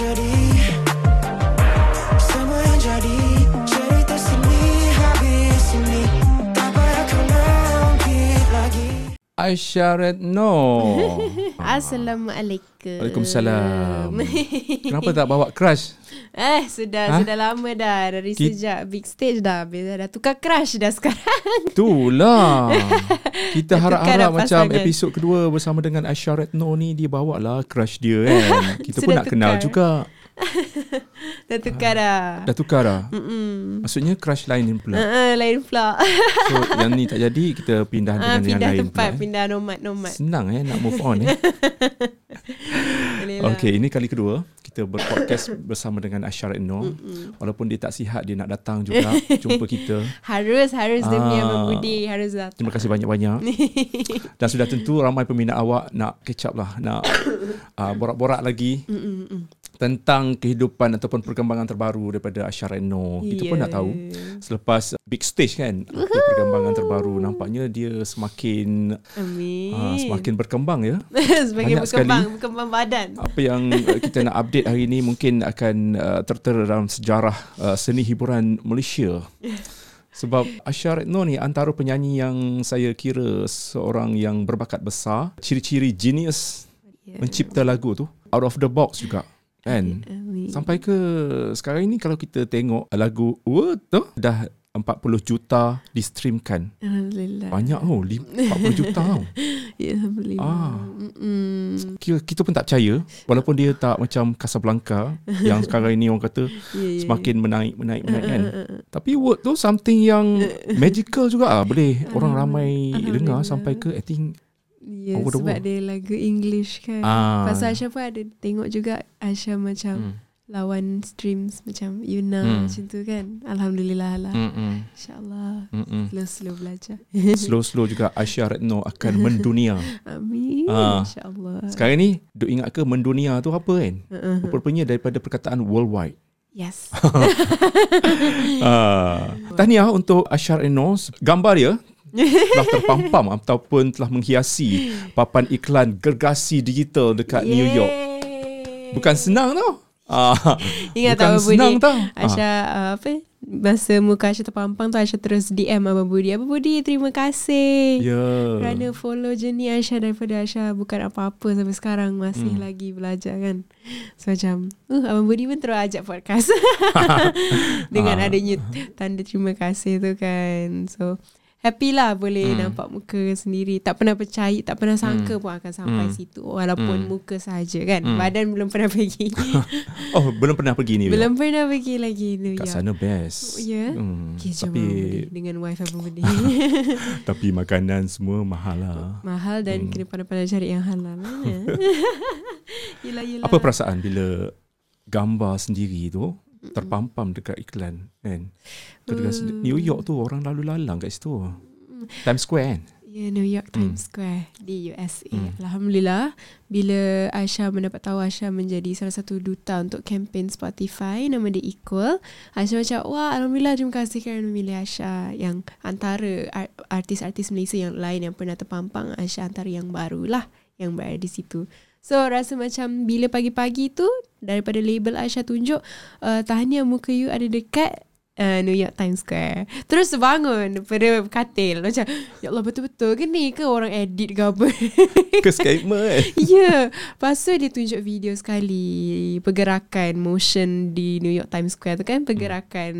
jadi Semua Aisyah Retno. Assalamualaikum. Waalaikumsalam. Kenapa tak bawa crush? Eh, sudah Ha? sudah lama dah dari Ki- sejak big stage dah. Bila dah tukar crush dah sekarang. Itulah. Kita harap-harap macam pasangan. episod kedua bersama dengan Aisyah Retno ni dia bawa lah crush dia kan. Kita pun nak kenal tukar. juga. dah tukar dah. Dah tukar dah. Mm-mm. Maksudnya crush lain pula. Uh, lain pula. So yang ni tak jadi kita pindah Ah, dengan yang pindah lain tempat, pula. eh. pindah nomad-nomad. Senang eh nak move on eh. Lah. Okey, ini kali kedua kita berpodcast bersama dengan Aisyah Retno. Walaupun dia tak sihat dia nak datang juga jumpa kita. Harus, harus demi Ah. Abang Budi. Harus datang. Terima kasih banyak-banyak. Dan sudah tentu ramai peminat awak nak catch up lah, nak uh, borak-borak lagi Mm-mm-mm. tentang kehidupan ataupun perkembangan terbaru daripada Aisyah Reno. Kita pun Ya. nak tahu selepas big stage kan, apa perkembangan terbaru. Nampaknya dia semakin Amin. uh, semakin berkembang ya. Sebagai banyak berkembang, sekali. berkembang badan. Apa yang uh, kita nak update hari ini mungkin akan uh, tertera dalam sejarah uh, seni hiburan Malaysia. Sebab Aisyah Retno ni antara penyanyi yang saya kira seorang yang berbakat besar. Ciri-ciri genius Ya. mencipta lagu tu. Out of the box juga. Kan? Amin. Sampai ke sekarang ini kalau kita tengok lagu What tu dah 40 juta di-streamkan. Alhamdulillah. Banyak oh, lim- 40 juta tau. Ya, Alhamdulillah. Ah. Mm-mm. Kita, pun tak percaya walaupun dia tak macam Casablanca yang sekarang ini orang kata Ya, ya, semakin menaik menaik menaik kan. Uh, uh, uh. Tapi word tu something yang magical juga ah. Boleh orang ramai dengar sampai ke I think Ya, Over the sebab dia lagu English kan. ah Pasal Aisyah pun ada tengok juga Aisyah macam hmm. lawan streams macam Yuna Hmm. macam tu kan. Alhamdulillah lah. Hmm, hmm. InsyaAllah. Hmm. Slow-slow belajar. Slow-slow juga Aisyah Retno akan mendunia. Amin. Ah. InsyaAllah. Sekarang ni duk ingat ke mendunia tu apa kan? Uh-uh. Rupanya daripada perkataan worldwide. Yes. Ah, tahniah untuk Aisyah Retno. Gambar dia telah terpampam ataupun telah menghiasi papan iklan gergasi digital dekat New York. Bukan senang tau. Ah, Ingat tak Abang senang Budi? tau. Ah. Aisyah uh, apa Masa muka Aisyah terpampang tu Aisyah terus DM Abang Budi Abang Budi terima kasih Ya. Kerana follow journey Aisyah Daripada Aisyah bukan apa-apa Sampai sekarang Masih Hmm. lagi belajar kan So macam uh, Abang Budi pun terus ajak podcast Dengan Ah. adanya Tanda terima kasih tu kan So Happy lah boleh Hmm. nampak muka sendiri Tak pernah percaya Tak pernah sangka pun akan sampai Hmm. situ Walaupun Hmm. muka saja kan Hmm. Badan belum pernah pergi Oh, belum pernah pergi ni. Belum pernah pergi lagi New Kat York sana best. Ya? Hmm, Okay, tapi Dengan wife Abang Budi tapi makanan semua mahal lah. Mahal dan Hmm. kena pandai-pandai cari yang halal ya. Yelah yelah Apa perasaan bila gambar sendiri tu terpampam dekat iklan kan? Dekat Hmm. New York tu orang lalu lalang kat situ. Times Square kan? Ya New York Hmm. Times Square Di USA Hmm. Alhamdulillah Bila Aisyah mendapat tahu Aisyah menjadi salah satu duta Untuk kempen Spotify Nama dia Equal Aisyah macam Wah Alhamdulillah terima kasih kerana memilih Aisyah Yang antara ar- artis-artis Malaysia yang lain Yang pernah terpampang Aisyah antara yang baru lah Yang berada di situ So rasa macam Bila pagi-pagi tu Daripada label Aisyah tunjuk uh, Tahniah muka you ada dekat uh, New York Times Square. Terus bangun Daripada katil. Macam Ya Allah betul-betul ke ni Ke orang edit ke apa? Ke statement kan? Ya. Yeah. Lepas tu dia tunjuk video sekali Pergerakan motion Di New York Times Square tu kan Pergerakan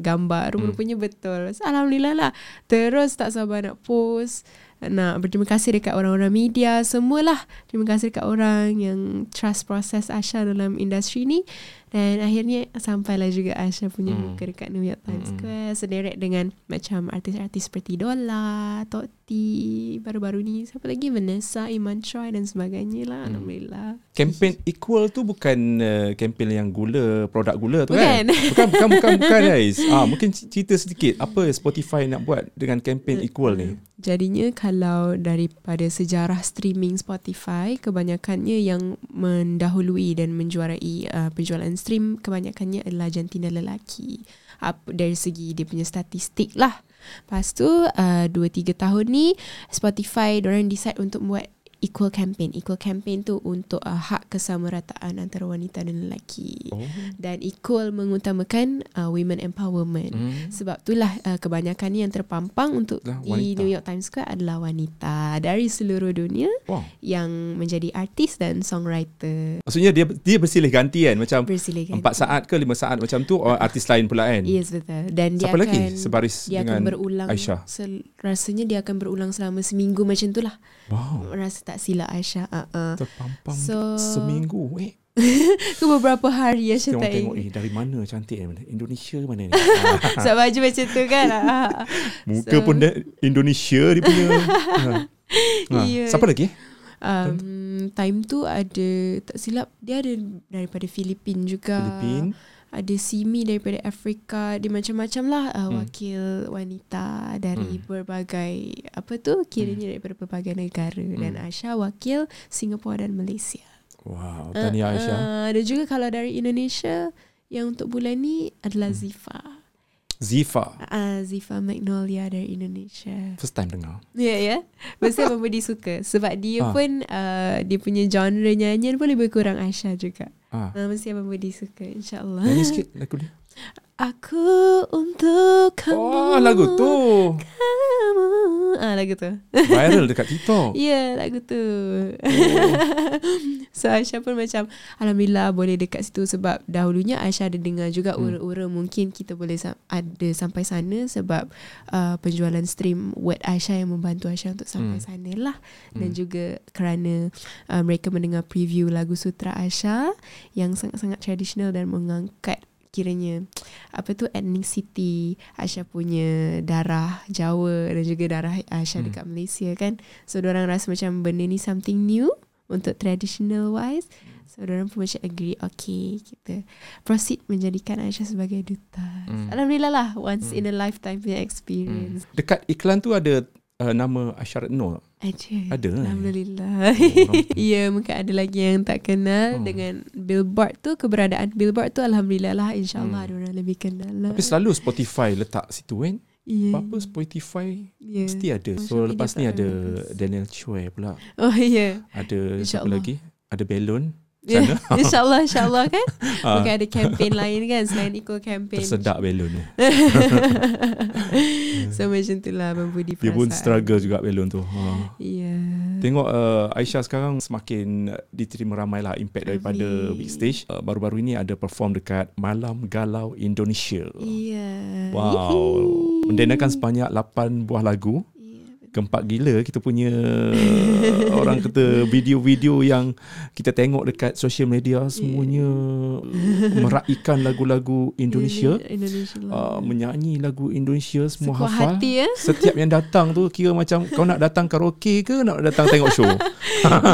gambar. Rupa-rupanya betul. So, Alhamdulillah lah. Terus tak sabar nak post nak berterima kasih dekat orang-orang media semualah terima kasih dekat orang yang trust proses Asha dalam industri ni dan akhirnya sampailah juga Asha punya Hmm. muka dekat New York Times Hmm. Square sederet dengan macam artis-artis seperti Dola, Toti, baru-baru ni siapa lagi Vanessa, Iman Choi dan sebagainya lah Hmm. alhamdulillah. Campaign equal tu bukan uh, campaign yang gula, produk gula tu Bukan. kan? Bukan, bukan, bukan, bukan guys. Ah, mungkin cerita sedikit apa Spotify nak buat dengan campaign equal ni. Jadinya kalau daripada sejarah streaming Spotify kebanyakannya yang mendahului dan menjuarai uh, penjualan stream kebanyakannya adalah jantina lelaki. Apa dari segi dia punya statistik lah. Lepas tu uh, 2 3 tahun ni Spotify diorang decide untuk buat Equal Campaign. Equal Campaign tu untuk uh, hak kesamarataan antara wanita dan lelaki. Oh. Dan Equal mengutamakan uh, women empowerment. Hmm. Sebab itulah uh, kebanyakan ni yang terpampang untuk Lah, di. New York Times Square adalah wanita dari seluruh dunia Wow. yang menjadi artis dan songwriter. Maksudnya dia dia bersilih ganti kan macam Bersilih ganti. empat saat ke lima saat macam tu or artis lain pula kan. Yes betul. Dan dia Siapa akan lagi sebaris dia dengan akan berulang Aisyah? sel, rasanya dia akan berulang selama seminggu macam tu lah. Wow. Rasa tak silap Aisyah. Uh, uh. Terpampang So- seminggu eh. Ke beberapa hari Aisyah orang tak tengok eh dari mana cantik ni? Indonesia mana ni? Ah, Sebab baju macam tu kan. Ah. Muka So- pun dah Indonesia dia punya. ha. Ha. Ya. Siapa lagi? Um, time tu ada tak silap dia ada daripada Filipin juga. Filipin. Ada Simi daripada Afrika. Dia macam-macam lah uh, Hmm. wakil wanita dari Hmm. berbagai apa tu kiranya daripada berbagai negara dan Hmm. Aisyah wakil Singapura dan Malaysia. Wow, tahniah Aisyah. Uh, ada juga kalau dari Indonesia yang untuk bulan ni adalah Hmm. Zifa. Zifa. Uh, Zifa Magnolia dari Indonesia. First time dengar. Ya yeah, ya. Yeah. Mesti Abang Budi suka sebab dia Ah. pun uh, dia punya genre nyanyian pun lebih kurang Aisyah juga. Ah. Uh, mesti Abang Budi suka insya-Allah. Nyanyi sikit lagu dia. Aku untuk kamu. Oh, lagu tu. Kamu. Ah lagu tu. Viral dekat TikTok. Ya, yeah, lagu tu. Oh. so Aisyah pun macam alhamdulillah boleh dekat situ sebab dahulunya Aisyah ada dengar juga Hmm. ura-ura mungkin kita boleh sam- ada sampai sana sebab uh, penjualan stream word Aisyah yang membantu Aisyah untuk sampai Hmm. sana lah dan Hmm. juga kerana uh, mereka mendengar preview lagu Sutra Aisyah yang sangat-sangat tradisional dan mengangkat kiranya apa tu ethnicity Aisyah punya darah Jawa dan juga darah Aisyah Hmm. dekat Malaysia kan so orang rasa macam benda ni something new untuk traditional wise so orang pun macam agree okay kita proceed menjadikan Aisyah sebagai duta Hmm. Alhamdulillah lah once Hmm. in a lifetime punya experience Dekat iklan tu ada uh, nama Aisyah Retno. Aja. Ada, eh? Alhamdulillah. orang- Ya, mungkin ada lagi yang tak kenal Hmm. dengan billboard tu keberadaan billboard tu alhamdulillah lah insyaallah Hmm. ada orang lebih kenal lah. Tapi selalu Spotify letak situ kan. ya. Apa-apa Spotify Ya. mesti ada. So media lepas ni ada bagus. Daniel Chue pula. Oh ya. Ada siapa lagi? Ada Belon. Ya, Sana. InsyaAllah InsyaAllah kan Ah, Mungkin ada campaign lain kan Selain equal campaign tersedak Belon ni. So macam tu lah Abang Budi Dia pun perasaan. struggle juga Belon tu. Ha. Ya Tengok uh, Aisyah sekarang semakin diterima ramai lah impact daripada Amin. big stage. Uh, baru-baru ini ada perform dekat Malam Galau Indonesia. Iya Wow. Mendenakan sebanyak 8 buah lagu. Keempat gila kita punya orang kata video-video yang kita tengok dekat social media semuanya meraihkan lagu-lagu Indonesia. Indonesia Uh, menyanyi lagu Indonesia semua Sekuat hafal. hati ya Setiap yang datang tu kira macam kau nak datang karaoke ke nak datang tengok show. Ya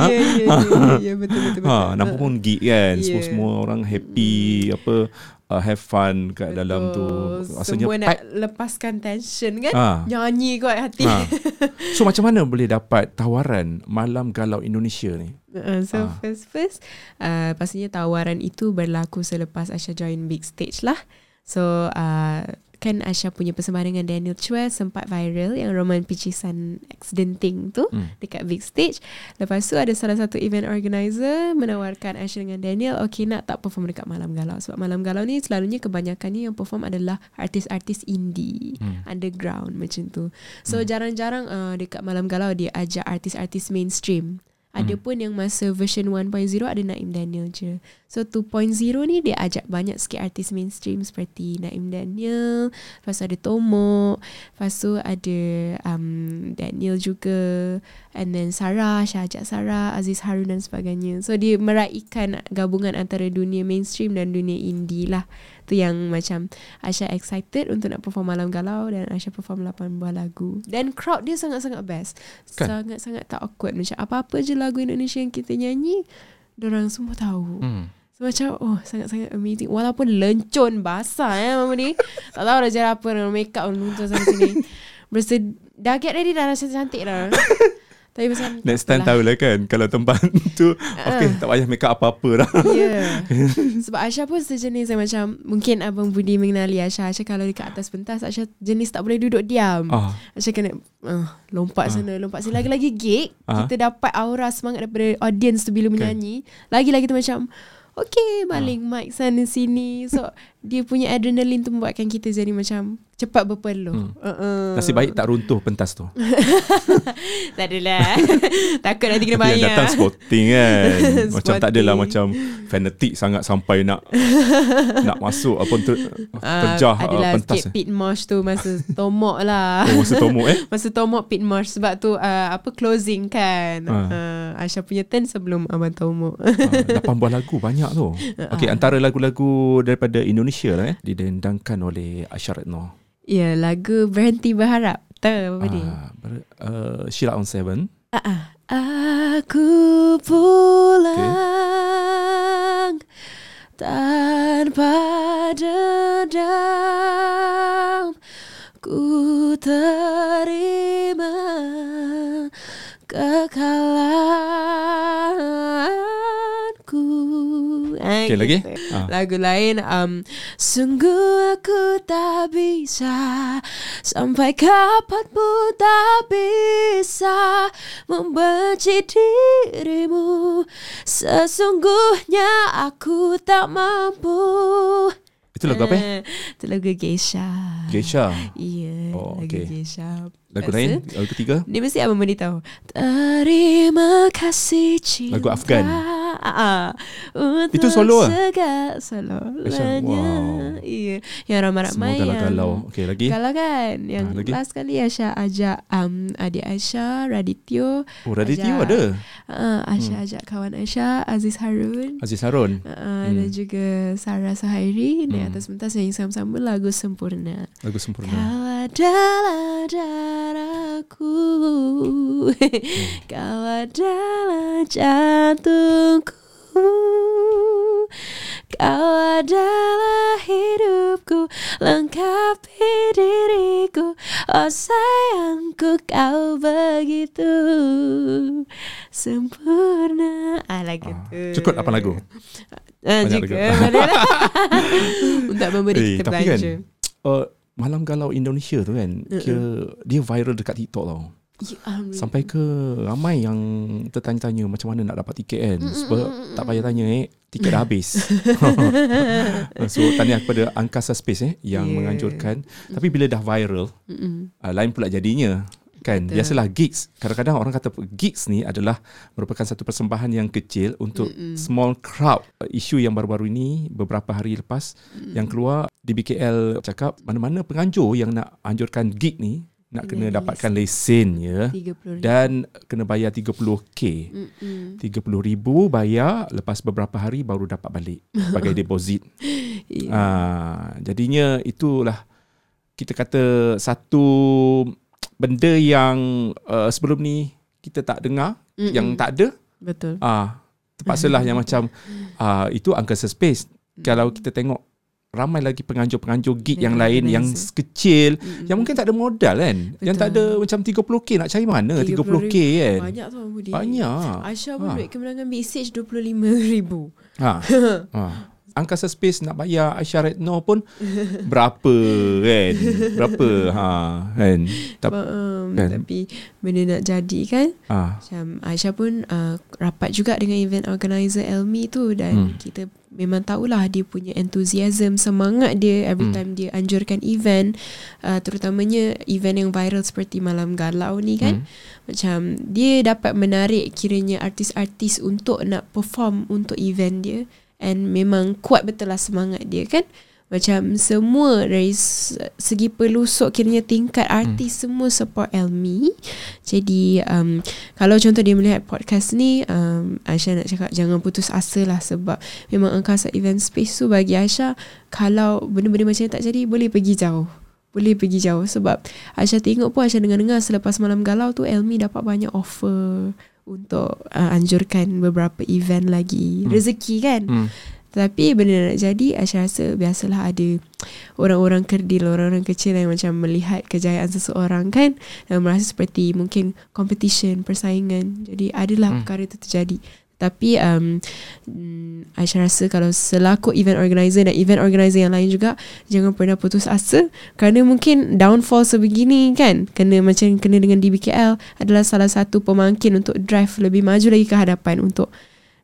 ya ya ya betul betul betul. ha, nampak pun gig kan. Ya. Semua-semua orang happy apa uh, have fun kat dalam tu. Rasanya Semua nak lepaskan tension kan Ha. Nyanyi kuat hati Ha. So macam mana boleh dapat tawaran Malam Galau Indonesia ni? Uh, so Ah. first first uh, pastinya tawaran itu berlaku selepas Asha join big stage lah. So uh, kan Asha punya persembahan dengan Daniel Chua sempat viral yang Roman Picisan Accidenting tu Hmm. dekat big stage. Lepas tu ada salah satu event organizer menawarkan Asha dengan Daniel okay nak tak perform dekat Malam Galau sebab Malam Galau ni selalunya kebanyakannya yang perform adalah artis-artis indie Hmm. underground macam tu. So Hmm. jarang-jarang uh, dekat Malam Galau dia ajak artis-artis mainstream. Ada Hmm. pun yang masa version 1.0 ada Naim Daniel je. So 2.0 ni dia ajak banyak sikit artis mainstream seperti Naim Daniel, lepas tu ada Tomo, lepas tu ada um, Daniel juga and then Sarah, Syah ajak Sarah, Aziz Harun dan sebagainya. So dia meraihkan gabungan antara dunia mainstream dan dunia indie lah. Tu yang macam Aisyah excited untuk nak perform Malam Galau dan Aisyah perform 8 buah lagu. Dan crowd dia sangat-sangat best. Kan? Sangat-sangat tak awkward. Macam apa-apa je lagu Indonesia yang kita nyanyi, orang semua tahu. Hmm. So macam oh sangat-sangat amazing. Walaupun lencun basah eh mama ni. tak tahu dah cara apa dengan make up luntur sana sini. Berasa dah get ready dah rasa cantik dah. Tapi pasal Next time tahulah kan Kalau tempat tu Okay tak payah make up apa-apa dah. Ya. Sebab Aisyah pun sejenis yang macam Mungkin Abang Budi mengenali Aisyah. Aisyah kalau dekat atas pentas Aisyah jenis tak boleh duduk diam. Ah. Aisyah kena uh, Lompat Ah. sana Lompat sini. Lagi-lagi gig Ah. Kita dapat aura semangat Daripada audience tu Bila menyanyi. Lagi-lagi tu macam Okay Maling mic sana sini. So Dia punya adrenaline tu Membuatkan kita jadi macam Cepat berpeluh Hmm. uh-uh. Nasib baik tak runtuh pentas tu. Tak adalah Takut nanti kena Tapi yang bayar datang sporting kan. macam tak adalah Sporting. macam fanatik sangat sampai nak nak masuk apa ter, Ah, terjah uh, Adalah pentas. sikit pit mosh tu Masa tomok lah Oh, masa tomok eh. Masa tomok pit mosh Sebab tu uh, Apa closing kan Ah. uh, Aisyah punya turn sebelum Abang tomok Ah, 18 lagu banyak tu. Okey, antara lagu-lagu daripada Indonesia lah eh didendangkan oleh Aisyah Retno. Ya lagu Berhenti Berharap Tahu apa dia Ah, ber, uh, Sheila on Seven. Ah, ah. Aku pulang Tanpa dendam Ku terima kekalahanku Ah, Okey, lagi? gitu. Ah. Lagu lain um, Sungguh aku tak bisa Sampai kapan pun tak bisa Membenci dirimu Sesungguhnya aku tak mampu Itu lagu apa? eh? Eh, Itu lagu Geisha Geisha. Iya Oh, Lagu okey. Geisha Lagu lain, lagu ketiga. Dia mesti abang beritahu Terima kasih cinta Lagu Afgan. Ah, untuk Itu solo ah? Segala Solonya wow. Iya Yang ramai-ramai Semua yang galau-galau. Okey, lagi. Galau kan Yang Ah, lagi? last kali Aisyah ajak um, Adik Aisyah Radityo Oh, Radityo ajak- ada. uh, Aisyah ajak kawan Aisyah Aziz Harun Aziz Harun. Uh, Dan juga Sarah Suhairi Naik Hmm. atas pentas Nyanyi sama-sama Lagu Sempurna Lagu sempurna. Kau adalah darahku Kau adalah jantungku Kau adalah hidupku Lengkapi diriku. Oh sayangku kau begitu Sempurna. Ah lagu Ah, tu. Cukup 8 lagu. ah, Banyak Untuk memberi Eh, kita kan, belanja Uh, Malam Galau Indonesia tu kan, kira dia viral dekat TikTok tau. Ya. Sampai ke ramai yang tertanya-tanya macam mana nak dapat tiket kan. Sebab tak payah tanya eh, tiket dah habis. so tahniah kepada Angkasa Space eh yang Yeah. menganjurkan. Tapi bila dah viral, Mm-mm. uh, lain pula jadinya. Kan Betul. biasalah gigs. Kadang-kadang orang kata gigs ni adalah merupakan satu persembahan yang kecil untuk Mm-mm. small crowd. Isu yang baru-baru ini beberapa hari lepas yang keluar di BKL cakap mana-mana penganjur yang nak anjurkan gig ni nak kena Kena dapatkan lesen ya 30 dan kena bayar 30k. Mm-mm. 30,000 bayar lepas beberapa hari baru dapat balik sebagai deposit. Ya. Ah, jadinya itulah kita kata satu benda yang uh, sebelum ni kita tak dengar, Mm-mm. yang tak ada. Betul. Ah, terpaksalah yang macam ah itu angkasa space. Kalau kita tengok ramai lagi penganjur-penganjur gig yang lain yang Organizer. kecil Mm-mm. yang mungkin tak ada modal kan. Yang tak ada macam 30k nak cari mana 30k kan. Banyak tu Budi. Banyak. Aisyah pun Ha. duit kemenangan Big Stage 25,000. Ha. ha. Angkasa Space nak bayar Aisyah Retno pun berapa kan? Berapa? Ha, kan? Tapi Um, kan? Tapi benda nak jadi kan ha. Macam Aisyah pun uh, rapat juga dengan event organizer Elmi tu dan Hmm. kita memang tahulah dia punya enthusiasm, semangat dia every Hmm. time dia anjurkan event uh, terutamanya event yang viral seperti Malam Galau ni kan. Hmm. Macam dia dapat menarik kiranya artis-artis untuk nak perform untuk event dia and memang kuat betul lah semangat dia kan. Macam semua dari se- segi pelusuk kiranya tingkat artis semua support Elmi. Jadi um, kalau contoh dia melihat podcast ni um, Aisyah nak cakap jangan putus asa lah sebab memang angkasa event space tu bagi Aisyah kalau benda-benda macam ni tak jadi boleh pergi jauh. Boleh pergi jauh sebab Aisyah tengok pun Aisyah dengar-dengar selepas malam galau tu Elmi dapat banyak offer untuk uh, anjurkan beberapa event lagi. Hmm. Rezeki kan. Hmm. Tapi benda nak jadi Aisyah rasa biasalah ada orang-orang kerdil, orang-orang kecil yang macam melihat kejayaan seseorang kan dan merasa seperti mungkin competition, persaingan. Jadi adalah Hmm. perkara itu terjadi. Tapi um, mm, Aisyah rasa kalau selaku event organizer dan event organizer yang lain juga jangan pernah putus asa kerana mungkin downfall sebegini kan kena macam kena dengan DBKL adalah salah satu pemangkin untuk drive lebih maju lagi ke hadapan untuk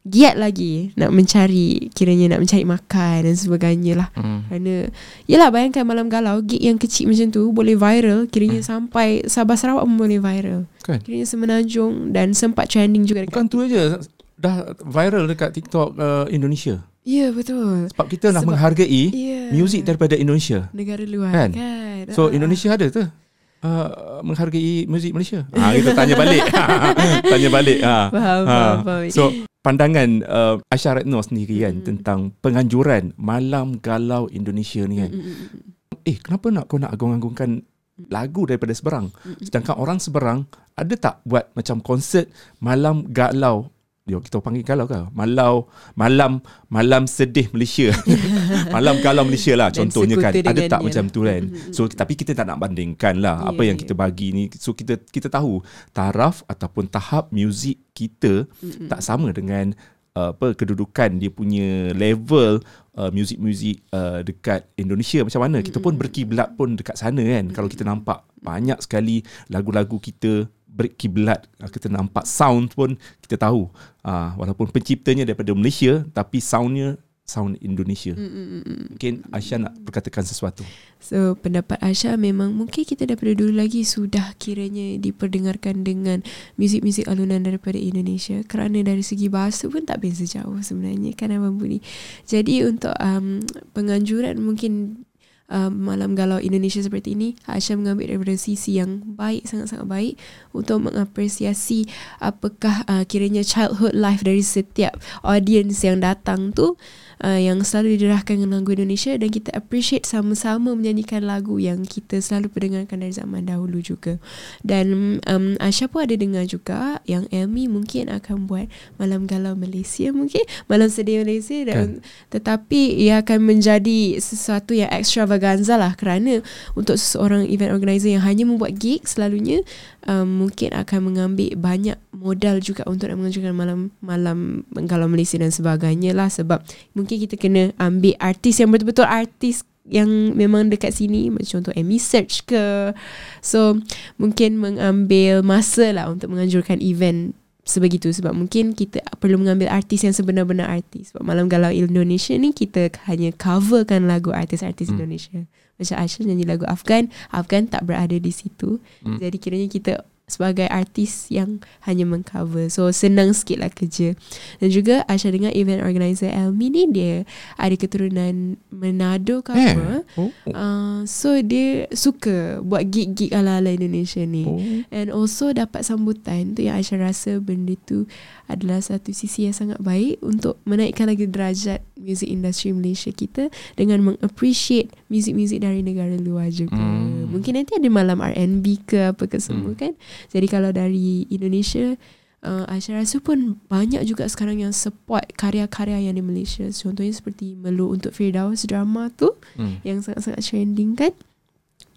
giat lagi nak mencari kiranya nak mencari makan dan sebagainya lah Hmm. kerana Yelah bayangkan malam galau Gig yang kecil macam tu Boleh viral Kiranya Hmm. sampai Sabah Sarawak pun boleh viral Kan? Kiranya semenanjung Dan sempat trending juga dekat Bukan tu aja dah viral dekat TikTok uh, Indonesia. Ya betul Sebab kita nak Sebab- menghargai Ya muzik daripada Indonesia. Negara luar Kan? kan, So Ah. Indonesia ada tu uh, menghargai muzik Malaysia. Ha kita tanya balik. tanya balik. Ha. Faham, Ha. faham, faham. So pandangan uh, Aisyah Retno sendiri kan Mm. tentang penganjuran Malam Galau Indonesia ni kan. Mm, mm, mm, mm. Eh kenapa nak kau nak agung-agungkan lagu daripada seberang? Mm-mm. Sedangkan orang seberang ada tak buat macam konsert Malam Galau Yo, kita panggil galau ke? Malau, malam, malam sedih Malaysia. malam galau Malaysia lah contohnya kan. Ada tak macam lah. tu kan? So tapi kita tak nak bandingkan lah Ya, apa yang ya. kita bagi ni. So kita kita tahu taraf ataupun tahap muzik kita Mm, mm. tak sama dengan uh, apa kedudukan dia punya level uh, muzik-muzik uh, dekat Indonesia macam mana kita pun berkiblat pun dekat sana kan kalau kita nampak banyak sekali lagu-lagu kita berkiblat. Uh, kita nampak sound pun kita tahu. Uh, walaupun penciptanya daripada Malaysia tapi soundnya sound Indonesia. Mm, mm, mm, mm. mungkin Aisyah nak berkatakan sesuatu. So pendapat Aisyah memang mungkin kita daripada dulu lagi sudah kiranya diperdengarkan dengan muzik-muzik alunan daripada Indonesia. Kerana dari segi bahasa pun tak beza jauh sebenarnya kan Abang Budi. Jadi untuk um, penganjuran mungkin um, malam galau Indonesia seperti ini Aisyah mengambil daripada sisi yang baik sangat-sangat baik untuk mengapresiasi apakah uh, kiranya childhood life dari setiap audience yang datang tu uh, yang selalu diderahkan dengan lagu Indonesia dan kita appreciate sama-sama menyanyikan lagu yang kita selalu pendengarkan dari zaman dahulu juga. Dan um, Aisyah pun ada dengar juga yang Elmi mungkin akan buat Malam Galau Malaysia mungkin, Malam Sedih Malaysia dan tetapi ia akan menjadi sesuatu yang extravaganza lah kerana untuk seseorang event organizer yang hanya membuat gig selalunya um, mungkin akan mengambil banyak modal juga untuk nak mengajukan malam malam Galau Malaysia dan sebagainya lah sebab mungkin kita kena ambil artis yang betul-betul artis yang memang dekat sini macam contoh Amy Search ke. So mungkin mengambil masa lah untuk menganjurkan event sebegitu. Sebab mungkin kita perlu mengambil artis yang sebenar-benar artis. Sebab Malam Galau Indonesia ni kita hanya coverkan lagu artis-artis Hmm. Indonesia. Macam Aisyah nyanyi lagu Afgan Afgan tak berada di situ. Hmm. jadi kiranya kita sebagai artis yang hanya mengcover so senang sikit lah kerja dan juga Aisyah dengar event organizer Elmi ni dia ada keturunan Manado ke Eh. apa oh, Uh, so dia suka buat gig-gig ala-ala Indonesia ni. oh. And also dapat sambutan tu yang Aisyah rasa benda tu adalah satu sisi yang sangat baik untuk menaikkan lagi derajat music industry Malaysia kita dengan mengappreciate music-music dari negara luar juga. Hmm. Mungkin nanti ada malam R&B ke apa ke semua Hmm. kan. Jadi kalau dari Indonesia Uh, Aisyah rasa pun banyak juga sekarang yang support karya-karya yang di Malaysia. Contohnya seperti Melu untuk Firdaus drama tu Hmm. yang sangat-sangat trending kan.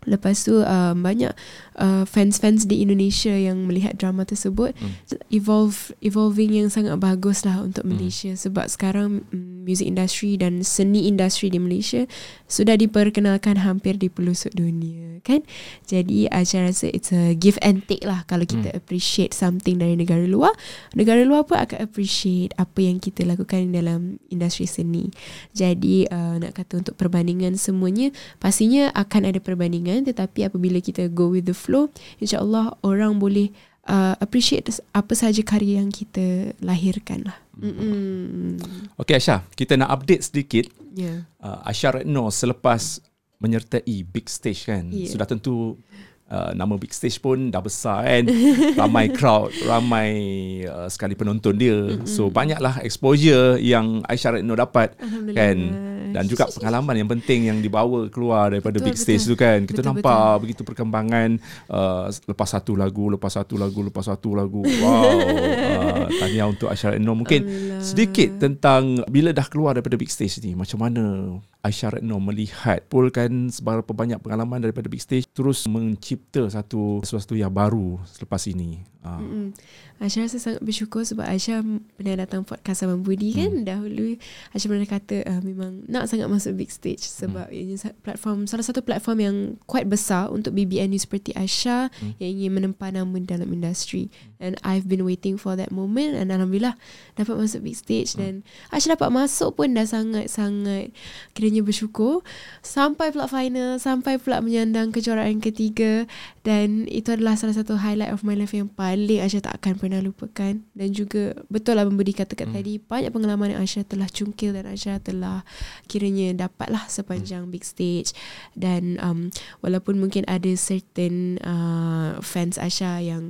Lepas tu um, banyak uh, fans-fans di Indonesia yang melihat drama tersebut Hmm. evolve evolving yang sangat bagus lah untuk Hmm. Malaysia sebab sekarang mm, music industry dan seni industri di Malaysia sudah diperkenalkan hampir di pelosok dunia kan. Jadi Aisyah rasa it's a give and take lah kalau kita appreciate something dari negara luar, negara luar pun akan appreciate apa yang kita lakukan dalam industri seni. Jadi uh, nak kata untuk perbandingan semuanya pastinya akan ada perbandingan tetapi apabila kita go with the flow insyaallah orang boleh uh, appreciate apa sahaja karya yang kita lahirkan lah. Mm-mm. Okey Aisyah, kita nak update sedikit Yeah. uh, Aisyah Retno selepas menyertai big stage kan Ya. sudah tentu uh, nama big stage pun dah besar kan ramai crowd ramai uh, sekali penonton dia Mm-mm. so banyaklah exposure yang Aisyah Retno dapat. Kan? dan juga pengalaman yang penting yang dibawa keluar daripada Betul, big stage betul. tu kan kita Betul, nampak begitu perkembangan uh, lepas satu lagu lepas satu lagu lepas satu lagu wow uh, tahniah untuk Aisyah Retno mungkin Alhamdulillah. sedikit tentang bila dah keluar daripada big stage ni macam mana Aisyah Retno melihat pulkan seberapa banyak pengalaman daripada big stage terus mencipta satu sesuatu yang baru selepas ini Mm-mm. Aisyah rasa sangat bersyukur sebab Aisyah pernah datang podcast Abang Budi kan Hmm. dahulu Aisyah pernah kata uh, memang nak sangat masuk big stage sebab Hmm. sa- platform salah satu platform yang quite besar untuk BBNU seperti Aisyah Hmm. yang ingin menempa nama dalam industri and I've been waiting for that moment and alhamdulillah dapat masuk big stage dan Aisyah dapat masuk pun dah sangat-sangat kiranya bersyukur sampai pula final sampai pula menyandang kejuaraan ketiga dan itu adalah salah satu highlight of my life yang paling Aisyah tak akan pernah lupakan dan juga betul lah Budi katakan Hmm. hmm. tadi banyak pengalaman yang Aisyah telah cungkil dan Aisyah telah kiranya dapatlah sepanjang big stage dan um, walaupun mungkin ada certain uh, fans Aisyah yang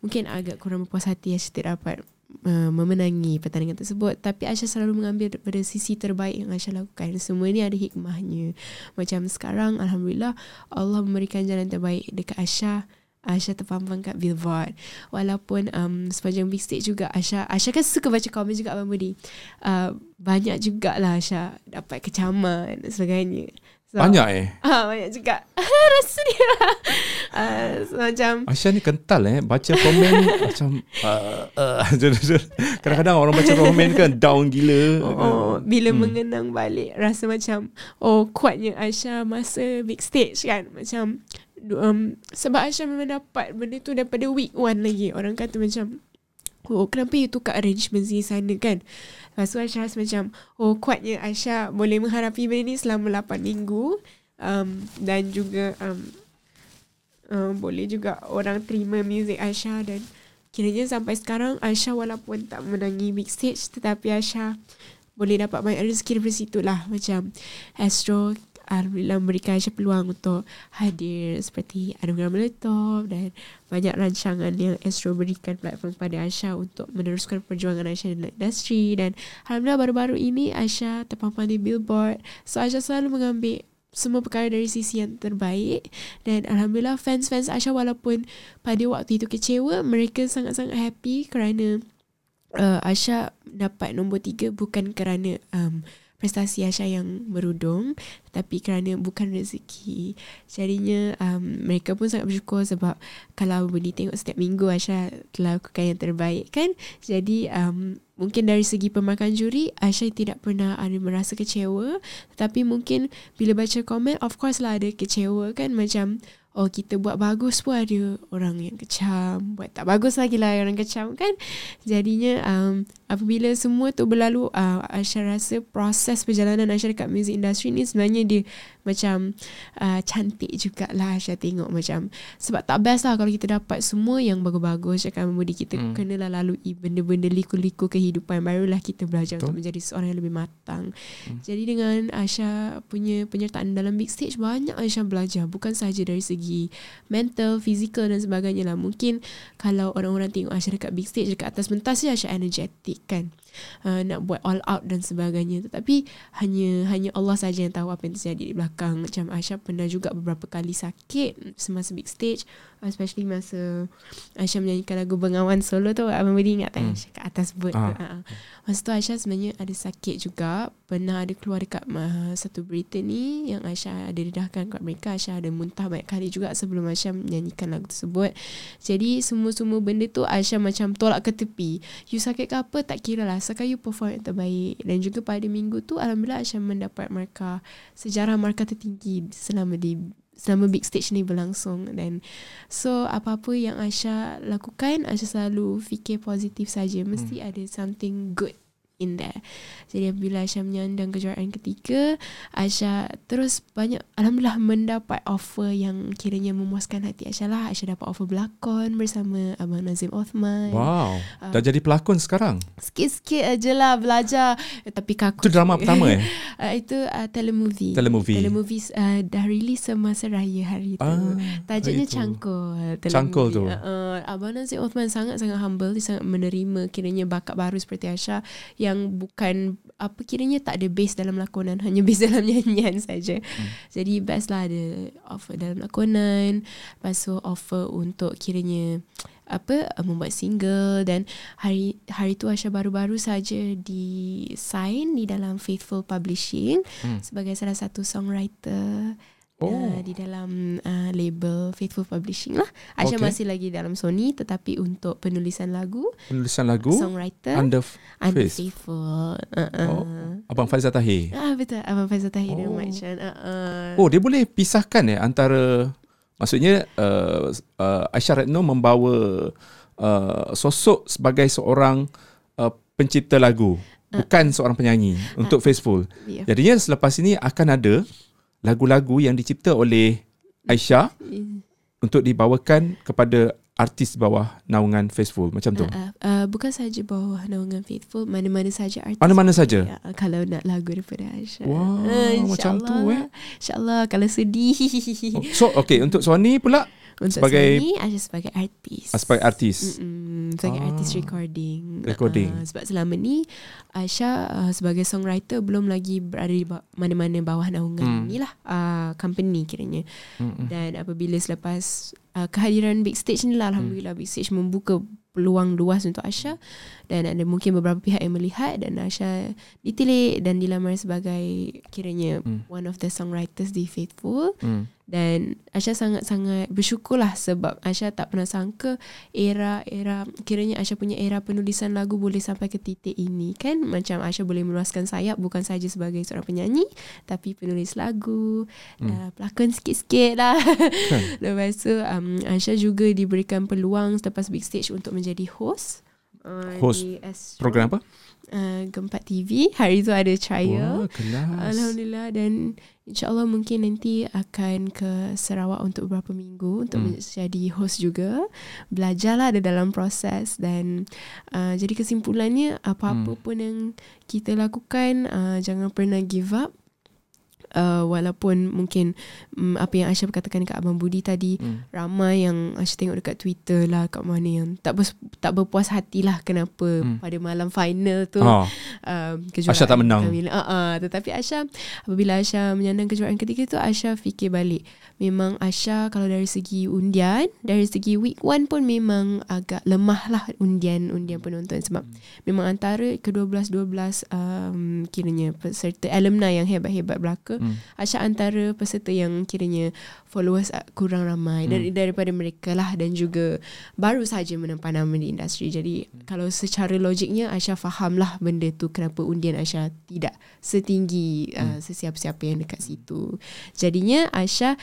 mungkin agak kurang berpuas hati Aisyah tidak dapat uh, memenangi pertandingan tersebut. Tapi Aisyah selalu mengambil daripada sisi terbaik yang Aisyah lakukan. Semua ni ada hikmahnya. Macam sekarang Alhamdulillah Allah memberikan jalan terbaik dekat Aisyah. Aisyah terpampang kat billboard. Walaupun um, sepanjang big stage juga Aisyah Aisyah kan suka baca komen juga Abang Budi. Uh, Banyak jugalah Aisyah Dapat kecaman dan sebagainya so, banyak eh? Ah, banyak juga. Rasa dia. Uh, so, Macam Aisyah ni kental eh? Baca komen macam uh, uh, kadang-kadang orang baca komen kan down gila. Oh, oh, bila Hmm. mengenang balik rasa macam oh kuatnya Aisyah masa big stage kan. Macam um, sebab Aisyah memang dapat benda tu daripada week one lagi. Orang kata macam oh kenapa you tukar arrangements di sana kan lepas tu Aisyah rasa macam oh kuatnya Aisyah boleh menghadapi benda ni selama 8 minggu. Um, dan juga um, um, boleh juga orang terima music Aisyah dan kiranya sampai sekarang Aisyah walaupun tak menangi big stage tetapi Aisyah boleh dapat banyak rezeki dari situ lah. Macam Astro Alhamdulillah memberikan Aisyah peluang untuk hadir seperti Anugerah Meletup dan banyak rancangan yang Astro berikan platform kepada Aisyah untuk meneruskan perjuangan Aisyah dalam industri. Dan Alhamdulillah baru-baru ini Aisyah terpampang di billboard. So Aisyah selalu mengambil semua perkara dari sisi yang terbaik. Dan Alhamdulillah fans-fans Aisyah walaupun pada waktu itu kecewa mereka sangat-sangat happy kerana uh, Aisyah dapat nombor tiga bukan kerana um, prestasi Aisyah yang berudung tapi kerana bukan rezeki. Jadinya um, mereka pun sangat bersyukur sebab kalau boleh tengok setiap minggu Aisyah telah lakukan yang terbaik kan. Jadi um, mungkin dari segi pemakan juri Aisyah tidak pernah ada merasa kecewa tetapi mungkin bila baca komen of course lah ada kecewa kan macam oh kita buat bagus pun ada orang yang kecam buat tak bagus lagi lah orang kecam kan jadinya um, apabila semua tu berlalu uh, Aisyah rasa proses perjalanan Aisyah dekat music industry ni sebenarnya dia macam uh, cantik jugalah Aisyah tengok macam sebab tak best lah kalau kita dapat semua yang bagus-bagus cakap Budi kita Hmm. kenalah lalui benda-benda liku-liku kehidupan barulah kita belajar Betul. untuk menjadi seorang yang lebih matang Hmm. jadi dengan Aisyah punya penyertaan dalam big stage banyak Aisyah belajar bukan sahaja dari segi mental, fizikal dan sebagainya lah. Mungkin kalau orang-orang tengok Aisyah dekat big stage dekat atas pentas je Aisyah energetic kan. Uh, nak buat all out dan sebagainya. Tetapi hanya hanya Allah saja yang tahu apa yang terjadi di belakang. Macam Aisyah pernah juga beberapa kali sakit semasa big stage especially masa Aisyah menyanyikan lagu Bengawan solo tu. Abang Budi ingat tak? Hmm. Aisyah kat atas boat Ah. tu uh, Masa tu Aisyah sebenarnya ada sakit juga. Pernah ada keluar dekat uh, satu berita ni Yang Aisyah ada dedahkan kat mereka. Aisyah ada muntah banyak kali juga Sebelum Aisyah menyanyikan lagu tersebut. Jadi semua-semua benda tu Aisyah macam tolak ke tepi. You sakit ke apa? Tak kira lah Asalkan you perform yang terbaik. Dan juga pada minggu tu Alhamdulillah Aisyah mendapat markah Sejarah markah tertinggi Selama di selama big stage ni berlangsung. Dan so apa-apa yang Aisyah lakukan Aisyah selalu fikir positif saja. Mesti ada something good in there. Jadi bila Aisyah menyandang kejuaraan ketiga Aisyah terus banyak Alhamdulillah mendapat offer yang kiranya memuaskan hati Aisyah lah. Aisyah dapat offer berlakon bersama Abang Nazim Othman. Wow. Ah. dah jadi pelakon sekarang? Sikit-sikit aja lah belajar. Tapi kaku itu drama pertama eh? Uh, itu uh, telemovie. Telemovie. telemovie uh, dah release semasa raya hari tu. Ah Tajuknya itu. Cangkul Cangkul tu. uh, Abang Nazim Othman sangat-sangat humble. Dia sangat menerima Kiranya bakat baru seperti Aisyah Yang yang bukan apa kiranya tak ada base dalam lakonan hanya base dalam nyanyian saja. Hmm. Jadi best lah ada offer dalam lakonan, lepas tu offer untuk kiranya apa uh, membuat single dan hari hari tu Asha baru-baru saja di sign di dalam Faithful Publishing hmm. sebagai salah satu songwriter oh. uh, di dalam uh, label Faithful Publishing lah. Asha okay. masih lagi dalam Sony tetapi untuk penulisan lagu, penulisan lagu, songwriter under, under Faith. Faithful. Uh-uh. Oh. Abang Faizal Tahir. Ah betul, Abang Faizal Tahir oh. dan Mak Chan. Uh-uh. Oh, dia boleh pisahkan ya antara maksudnya uh, uh, Aisyah Retno membawa uh, sosok sebagai seorang uh, pencipta lagu, uh. bukan seorang penyanyi uh. untuk Faithful. Yeah. Jadinya selepas ini akan ada lagu-lagu yang dicipta oleh Aisyah untuk dibawakan kepada artis bawah naungan Faithful macam tu. Uh, uh, uh, bukan saja bawah naungan Faithful, mana-mana saja artis. Mana-mana saja. Uh, kalau nak lagu daripada Aisyah. Wow, uh, macam tu eh. Insya-Allah kalau sedih. Oh, so okay untuk Sony pula untuk sebagai Sony Aisyah sebagai artis. Ah, sebagai artis. Mm-mm, sebagai ah. artis recording. Recording. Uh, sebab selama ni Aisyah uh, sebagai songwriter belum lagi berada di mana-mana bawah naungan hmm. ni lah uh, company kiranya. Mm-mm. Dan apabila selepas uh, kehadiran big stage ni lah alhamdulillah hmm. big stage membuka peluang luas untuk Asha dan ada mungkin beberapa pihak yang melihat dan Asha ditilik dan dilamar sebagai kiranya hmm. one of the songwriters di Faithful hmm. Dan Asha sangat-sangat bersyukurlah sebab Asha tak pernah sangka era-era kiranya Asha punya era penulisan lagu boleh sampai ke titik ini kan macam Asha boleh meluaskan sayap bukan saja sebagai seorang penyanyi tapi penulis lagu hmm. uh, pelakon sikit-sikit lah kan. lepas tu um, Asha juga diberikan peluang selepas big stage untuk menjadi host uh, host program apa? Uh, Gempat TV Hari tu ada trial Wah, kelas. Alhamdulillah Dan InsyaAllah mungkin nanti Akan ke Sarawak Untuk beberapa minggu Untuk hmm. menjadi host juga Belajarlah ada dalam proses Dan uh, Jadi kesimpulannya Apa-apa hmm. pun yang Kita lakukan uh, Jangan pernah give up uh, walaupun mungkin um, apa yang Aisyah katakan dekat Abang Budi tadi hmm. ramai yang Aisyah tengok dekat Twitter lah kat mana yang tak ber, tak berpuas hati lah kenapa hmm. pada malam final tu oh. uh, Aisyah tak menang uh, uh, tetapi Aisyah apabila Aisyah menyandang kejuaraan ketiga tu Aisyah fikir balik memang Aisyah kalau dari segi undian dari segi week one pun memang agak lemah lah undian undian penonton sebab hmm. memang antara ke-12-12 um, kiranya peserta alumni yang hebat-hebat belaka hmm. Aisyah antara peserta yang kiranya followers kurang ramai hmm. dari daripada mereka lah dan juga baru saja menempah nama di industri. Jadi hmm. kalau secara logiknya Aisyah faham lah benda tu kenapa undian Aisyah tidak setinggi uh, hmm. uh, sesiapa-siapa yang dekat situ. Jadinya Aisyah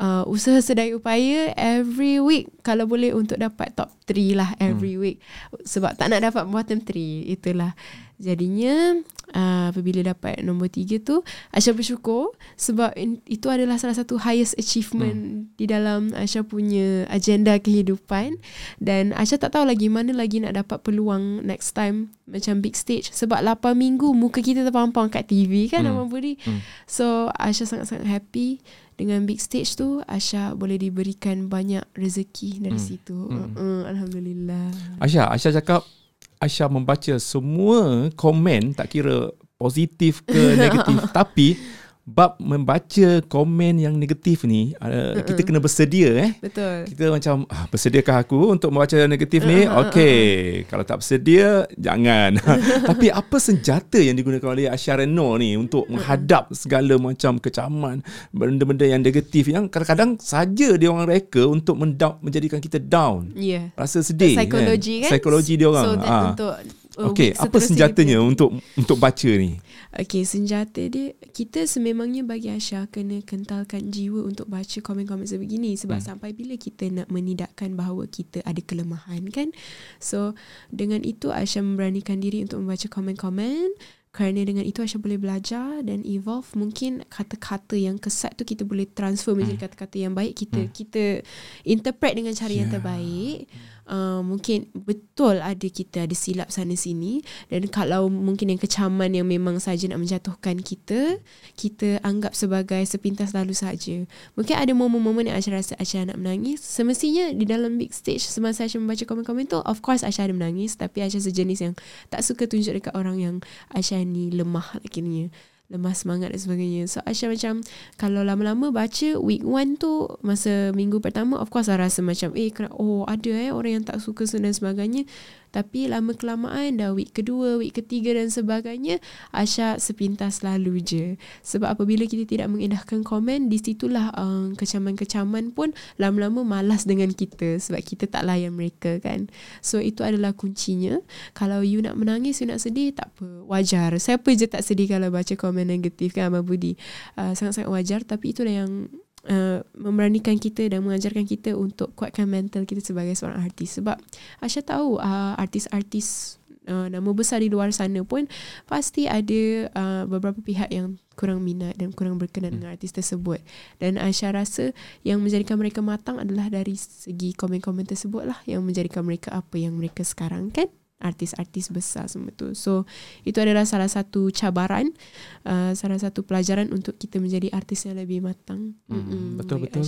uh, usaha sedaya upaya every week kalau boleh untuk dapat top 3 lah every hmm. week sebab tak nak dapat bottom 3 itulah jadinya uh, apabila dapat nombor 3 tu Aisyah bersyukur sebab in, itu adalah salah satu highest achievement hmm. di dalam Aisyah punya agenda kehidupan dan Aisyah tak tahu lagi mana lagi nak dapat peluang next time macam big stage sebab 8 minggu muka kita terpampang kat TV kan hmm. Abang Budi hmm. so Aisyah sangat-sangat happy dengan big stage tu Asha boleh diberikan banyak rezeki dari hmm. situ. Hmm. Uh, Alhamdulillah. Asha, Asha cakap Asha membaca semua komen tak kira positif ke negatif tapi bab membaca komen yang negatif ni uh, kita kena bersedia eh? Betul. Kita macam ah, bersediakah aku untuk membaca negatif ni? Okey. Kalau tak bersedia jangan. Tapi apa senjata yang digunakan oleh Asyareno ni untuk menghadap segala macam kecaman benda-benda yang negatif yang kadang-kadang saja dia orang reka untuk menjadikan kita down? Yeah. rasa sedih psikologi kan, kan? psikologi dia orang. So, ha. untuk uh, Okey, apa senjatanya untuk untuk baca ni? Okey, senjata dia kita sememangnya bagi Asha kena kentalkan jiwa untuk baca komen-komen sebegini sebab hmm. sampai bila kita nak menidakkan bahawa kita ada kelemahan kan. So, dengan itu Asha memberanikan diri untuk membaca komen-komen kerana dengan itu Aisyah boleh belajar dan evolve mungkin kata-kata yang kesat tu kita boleh transfer menjadi hmm. kata-kata yang baik kita hmm. kita interpret dengan cara yeah. yang terbaik uh, mungkin betul ada kita ada silap sana sini dan kalau mungkin yang kecaman yang memang saja nak menjatuhkan kita kita anggap sebagai sepintas lalu saja. Mungkin ada momen-momen yang Aisyah rasa Aisyah nak menangis. Semestinya di dalam big stage semasa Aisyah membaca komen-komen tu of course Aisyah ada menangis. Tapi Aisyah sejenis yang tak suka tunjuk dekat orang yang Aisyah ni lemah akhirnya lemah semangat dan sebagainya. So Aisyah macam kalau lama-lama baca week one tu masa minggu pertama of course I rasa macam eh kena, oh ada eh orang yang tak suka dan sebagainya. Tapi lama kelamaan dah week kedua, week ketiga dan sebagainya Aisyah sepintas lalu je. Sebab apabila kita tidak mengindahkan komen di situlah um, kecaman-kecaman pun lama-lama malas dengan kita sebab kita tak layan mereka kan. So itu adalah kuncinya. Kalau you nak menangis, you nak sedih tak apa. Wajar. Siapa je tak sedih kalau baca komen negatif kan Abang Budi. Uh, sangat-sangat wajar tapi itulah yang uh, memberanikan kita dan mengajarkan kita untuk kuatkan mental kita sebagai seorang artis. Sebab Asya tahu uh, artis-artis uh, nama besar di luar sana pun pasti ada uh, beberapa pihak yang kurang minat dan kurang berkenan hmm. dengan artis tersebut. Dan Aisyah rasa yang menjadikan mereka matang adalah dari segi komen-komen tersebut lah yang menjadikan mereka apa yang mereka sekarang kan artis-artis besar semua tu. So itu adalah salah satu cabaran, uh, salah satu pelajaran untuk kita menjadi artis yang lebih matang. Hmm, betul betul.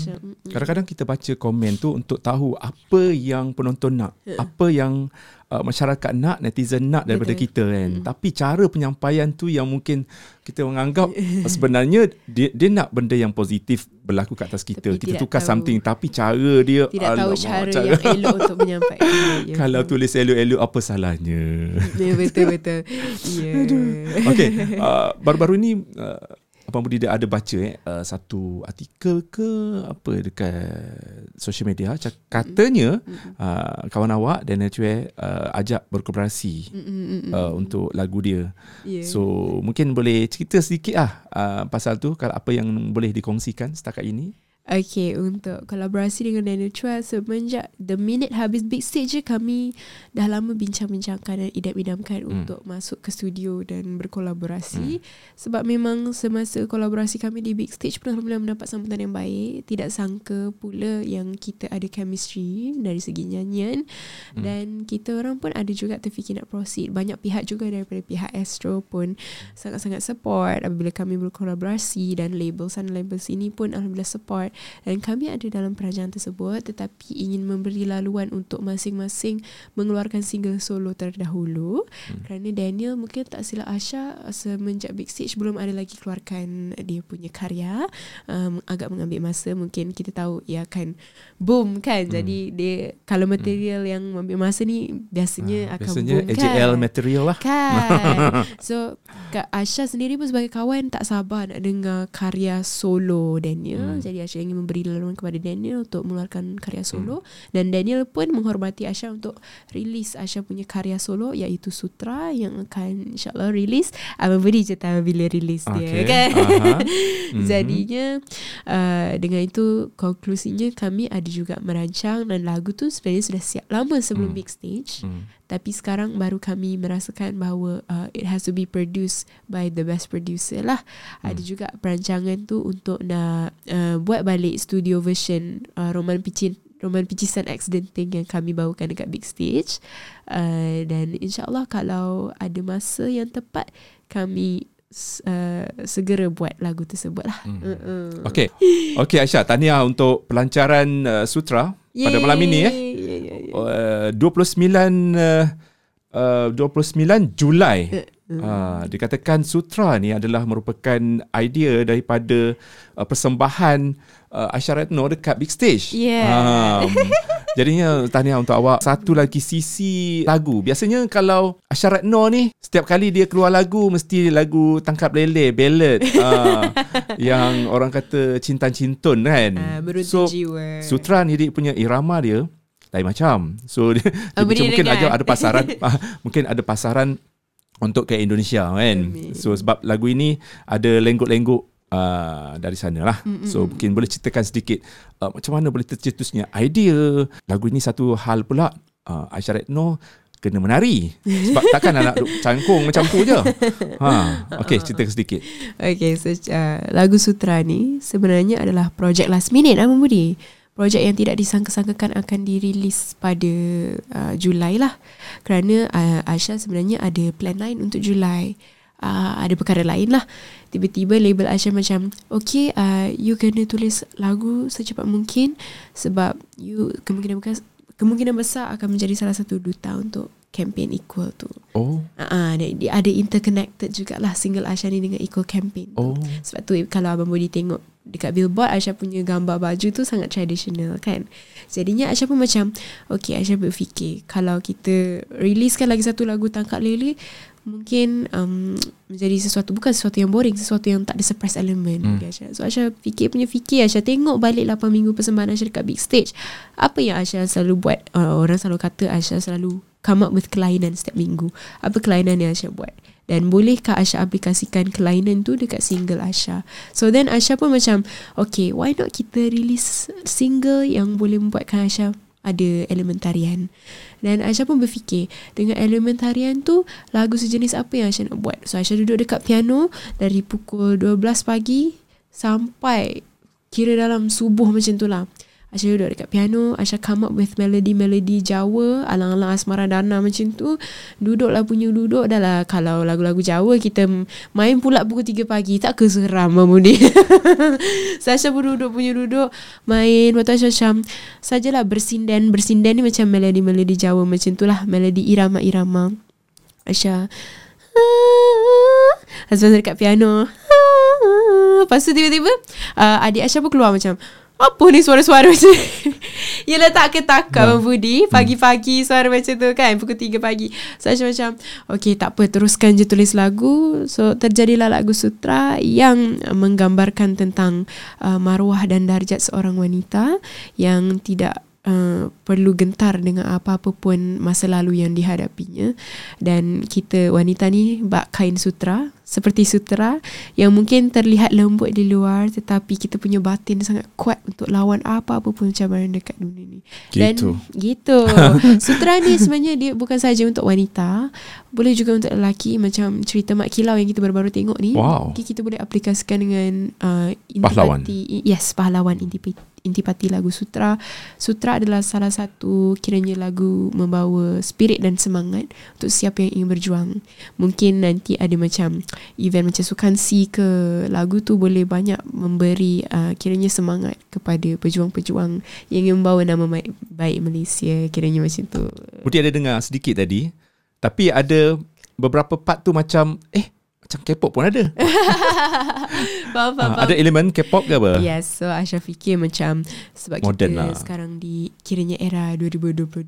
Kadang-kadang kita baca komen tu untuk tahu apa yang penonton nak, uh. apa yang uh, masyarakat nak, netizen nak daripada Betul. kita kan. Hmm. Tapi cara penyampaian tu yang mungkin kita menganggap sebenarnya dia, dia nak benda yang positif berlaku kat atas kita. Tapi kita tukar tahu. something tapi cara dia tidak alamak, tahu cara, cara yang elok untuk menyampaikan. ya, Kalau betul. tulis elok-elok apa salahnya? Ya, betul betul. Ya. Yeah. Okey, uh, baru-baru ni uh, Abang Budi dia ada baca eh, uh, satu artikel ke apa dekat social media katanya uh, kawan awak Daniel Chue uh, ajak berkooperasi uh, untuk lagu dia. Yeah. So mungkin boleh cerita sedikit ah uh, pasal tu kalau apa yang boleh dikongsikan setakat ini. Okay, untuk kolaborasi dengan Daniel Chua semenjak The Minute habis Big Stage je kami dah lama bincang-bincangkan dan idam-idamkan hmm. untuk masuk ke studio dan berkolaborasi. Hmm. Sebab memang semasa kolaborasi kami di Big Stage pun Alhamdulillah mendapat sambutan yang baik. Tidak sangka pula yang kita ada chemistry dari segi nyanyian. Hmm. Dan kita orang pun ada juga terfikir nak proceed. Banyak pihak juga daripada pihak Astro pun sangat-sangat support apabila kami berkolaborasi dan label sana label sini pun Alhamdulillah support dan kami ada dalam perancangan tersebut tetapi ingin memberi laluan untuk masing-masing mengeluarkan single solo terdahulu hmm. kerana Daniel mungkin tak silap Asha semenjak Big Stage belum ada lagi keluarkan dia punya karya um, agak mengambil masa mungkin kita tahu ia akan boom kan hmm. jadi dia kalau material hmm. yang ambil masa ni biasanya ha, akan biasanya boom kan AJL material lah kan so Kak Asha sendiri pun sebagai kawan tak sabar nak dengar karya solo Daniel hmm. jadi Asha ingin memberi laluan kepada Daniel untuk mengeluarkan karya solo hmm. dan Daniel pun menghormati Asha untuk rilis Asha punya karya solo iaitu Sutra yang akan insyaallah rilis Abang beri je tahu bila rilis okay. dia kan uh-huh. jadinya uh, dengan itu konklusinya kami ada juga merancang dan lagu tu sebenarnya sudah siap lama sebelum hmm. big stage hmm. Tapi sekarang baru kami merasakan bahawa uh, it has to be produced by the best producer lah. Hmm. Ada juga perancangan tu untuk nak uh, buat balik studio version uh, Roman Picin Roman Picisan Accidenting yang kami bawakan dekat big stage. Uh, dan insyaAllah kalau ada masa yang tepat kami uh, segera buat lagu tersebut lah. Hmm. Okay. Okay Aisyah, tahniah untuk pelancaran uh, Sutra Yay. pada malam ini. Eh. Yeah, yeah, yeah. Uh, 29 uh, uh, 29 Julai. Uh, dikatakan sutra ni adalah merupakan idea daripada uh, persembahan uh, Aisyah Retno dekat big stage. Yeah. Um, jadinya tahniah untuk awak. Satu lagi sisi lagu. Biasanya kalau Aisyah Retno ni setiap kali dia keluar lagu mesti lagu tangkap lele, ballad. uh, yang orang kata cinta-cintun kan. Uh, so, jiwa. Sutra ni dia punya irama dia lain macam. So dia, dia oh, mungkin aja ada pasaran ah, mungkin ada pasaran untuk ke Indonesia kan. Amin. So sebab lagu ini ada lengguk-lengguk uh, dari sana lah. Mm-hmm. So mungkin boleh ceritakan sedikit uh, macam mana boleh tercetusnya idea lagu ini satu hal pula uh, Aisyah Retno kena menari sebab takkan nak duk cangkung macam tu je. Ha, okey cerita sedikit. Okey, so uh, lagu Sutra ni sebenarnya adalah projek last minute Abang Budi projek yang tidak disangka-sangkakan akan dirilis pada uh, Julai lah. Kerana uh, Aisyah sebenarnya ada plan lain untuk Julai. Uh, ada perkara lain lah. Tiba-tiba label Aisyah macam, okay, uh, you kena tulis lagu secepat mungkin sebab you kemungkinan besar, kemungkinan besar akan menjadi salah satu duta untuk campaign equal tu. Oh. Uh, dia ada interconnected jugalah single Aisyah ni dengan equal campaign. tu. Oh. Sebab tu kalau Abang Budi tengok dekat billboard Aisyah punya gambar baju tu sangat traditional kan. Jadinya Aisyah pun macam okay Aisyah berfikir kalau kita releasekan lagi satu lagu Tangkap Lele mungkin um, menjadi sesuatu bukan sesuatu yang boring sesuatu yang tak ada surprise element Hmm. Aisyah. So Aisyah fikir punya fikir Aisyah tengok balik 8 minggu persembahan Aisyah dekat big stage. Apa yang Aisyah selalu buat? Uh, orang selalu kata Aisyah selalu come up with kelainan setiap minggu. Apa kelainan yang Aisyah buat? Dan bolehkah Aisyah aplikasikan kelainan tu dekat single Aisyah? So then Aisyah pun macam, okay, why not kita release single yang boleh membuatkan Aisyah ada elemen tarian. Dan Aisyah pun berfikir, dengan elemen tarian tu, lagu sejenis apa yang Aisyah nak buat? So Aisyah duduk dekat piano dari pukul 12 pagi sampai kira dalam subuh macam tu lah. Aisyah duduk dekat piano, Aisyah come up with melody-melody Jawa, alang-alang Asmara Dana macam tu. Duduklah punya duduk dah lah. Kalau lagu-lagu Jawa kita main pula pukul 3 pagi, tak ke seram Mamudi. so Aisyah pun duduk punya duduk, main. Lepas tu Aisyah macam, sajalah bersinden. Bersinden ni macam melody-melody Jawa macam tu lah. Melody irama-irama. Aisyah, Aisyah dekat piano. Lepas tu tiba-tiba uh, adik Aisyah pun keluar macam apa ni suara-suara macam ni? Yelah tak ke takut Hmm. Abang Budi Pagi-pagi suara macam tu kan Pukul 3 pagi So Aisyah macam Okay tak apa Teruskan je tulis lagu So terjadilah lagu sutra Yang menggambarkan tentang uh, Maruah dan darjat seorang wanita Yang tidak Uh, perlu gentar dengan apa-apa pun masa lalu yang dihadapinya dan kita wanita ni bak kain sutra seperti sutra yang mungkin terlihat lembut di luar tetapi kita punya batin sangat kuat untuk lawan apa-apa pun cabaran dekat dunia ni dan Gitu. gitu sutra ni sebenarnya dia bukan saja untuk wanita boleh juga untuk lelaki macam cerita Mak Kilau yang kita baru-baru tengok ni Wow. kita boleh aplikasikan dengan uh, Pahlawan. yes pahlawan intipati intipati lagu sutra sutra adalah salah satu kiranya lagu membawa spirit dan semangat untuk siapa yang ingin berjuang mungkin nanti ada macam event macam sukan si ke lagu tu boleh banyak memberi uh, kiranya semangat kepada pejuang-pejuang yang ingin membawa nama baik, Malaysia kiranya macam tu Budi ada dengar sedikit tadi. Tapi ada beberapa part tu macam eh macam K-pop pun ada. faham, faham, Ah, ada elemen K-pop ke apa? Yes, so Aisyah fikir macam sebab Modern kita lah. sekarang di kiranya era 2022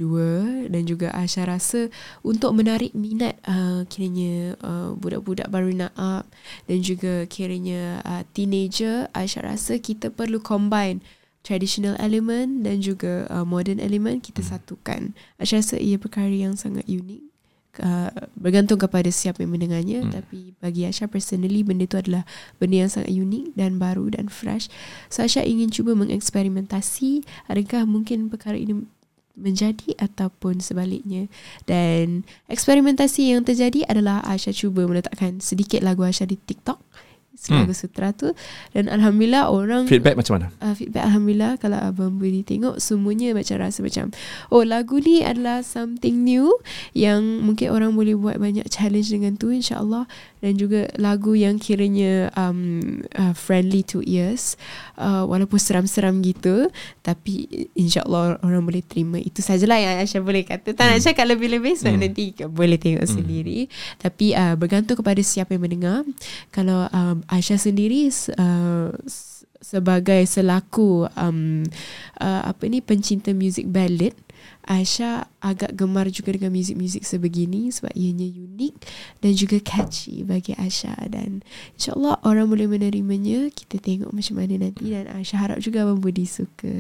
dan juga Aisyah rasa untuk menarik minat uh, kiranya uh, budak-budak baru nak up dan juga kiranya uh, teenager, Aisyah rasa kita perlu combine traditional element dan juga uh, modern element kita Hmm. satukan. Aisyah rasa ia perkara yang sangat unik. Uh, bergantung kepada siapa yang mendengarnya. Hmm. tapi bagi Aisyah personally benda tu adalah benda yang sangat unik dan baru dan fresh. So Aisyah ingin cuba mengeksperimentasi adakah mungkin perkara ini menjadi ataupun sebaliknya. Dan eksperimentasi yang terjadi adalah Aisyah cuba meletakkan sedikit lagu Aisyah di TikTok lagu sutra tu. Dan alhamdulillah orang Feedback macam mana? uh, feedback Alhamdulillah kalau Abang Budi tengok semuanya macam rasa macam oh lagu ni adalah something new yang mungkin orang boleh buat banyak challenge dengan tu insyaAllah. Dan juga lagu yang kiranya um, uh, friendly to ears uh, walaupun seram-seram gitu tapi insyaAllah orang boleh terima. Itu sajalah yang Aisyah boleh kata. Tak nak cakap lebih-lebih sebab Hmm. nanti boleh tengok Hmm. sendiri. Tapi uh, bergantung kepada siapa yang mendengar. Kalau um, Aisyah sendiri uh, sebagai selaku um, uh, apa ni pencinta muzik ballad Aisyah agak gemar juga dengan muzik-muzik sebegini sebab ianya unik dan juga catchy bagi Aisyah dan insyaAllah orang boleh menerimanya. Kita tengok macam mana nanti dan Aisyah harap juga Abang Budi suka.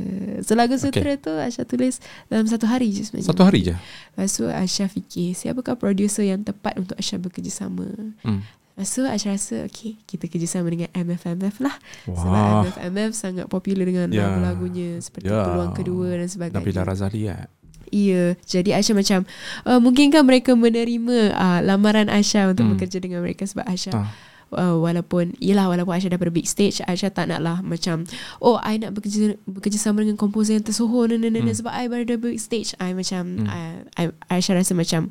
So lagu sutra tu Aisyah tulis dalam satu hari je sebenarnya. Satu hari je. Lepas tu Aisyah fikir siapakah producer yang tepat untuk Aisyah bekerjasama. Hmm. Tu Aisyah rasa okay kita kerjasama dengan MFMF lah sebab Wah. MFMF sangat popular dengan Ya. lagu-lagunya seperti Ya. Peluang Kedua dan Nabila sebagainya. Razali ya. Iya, jadi Aisyah macam uh, mungkinkah mereka menerima uh, lamaran Aisyah untuk Hmm. bekerja dengan mereka sebab Aisyah Ah. uh, walaupun yelah walaupun Aisyah dah pada big stage Aisyah tak nak lah macam oh I nak bekerja bekerjasama dengan komposer yang tersohor dan, Hmm. sebab I baru dah big stage I macam Hmm. I, I, Aisyah rasa macam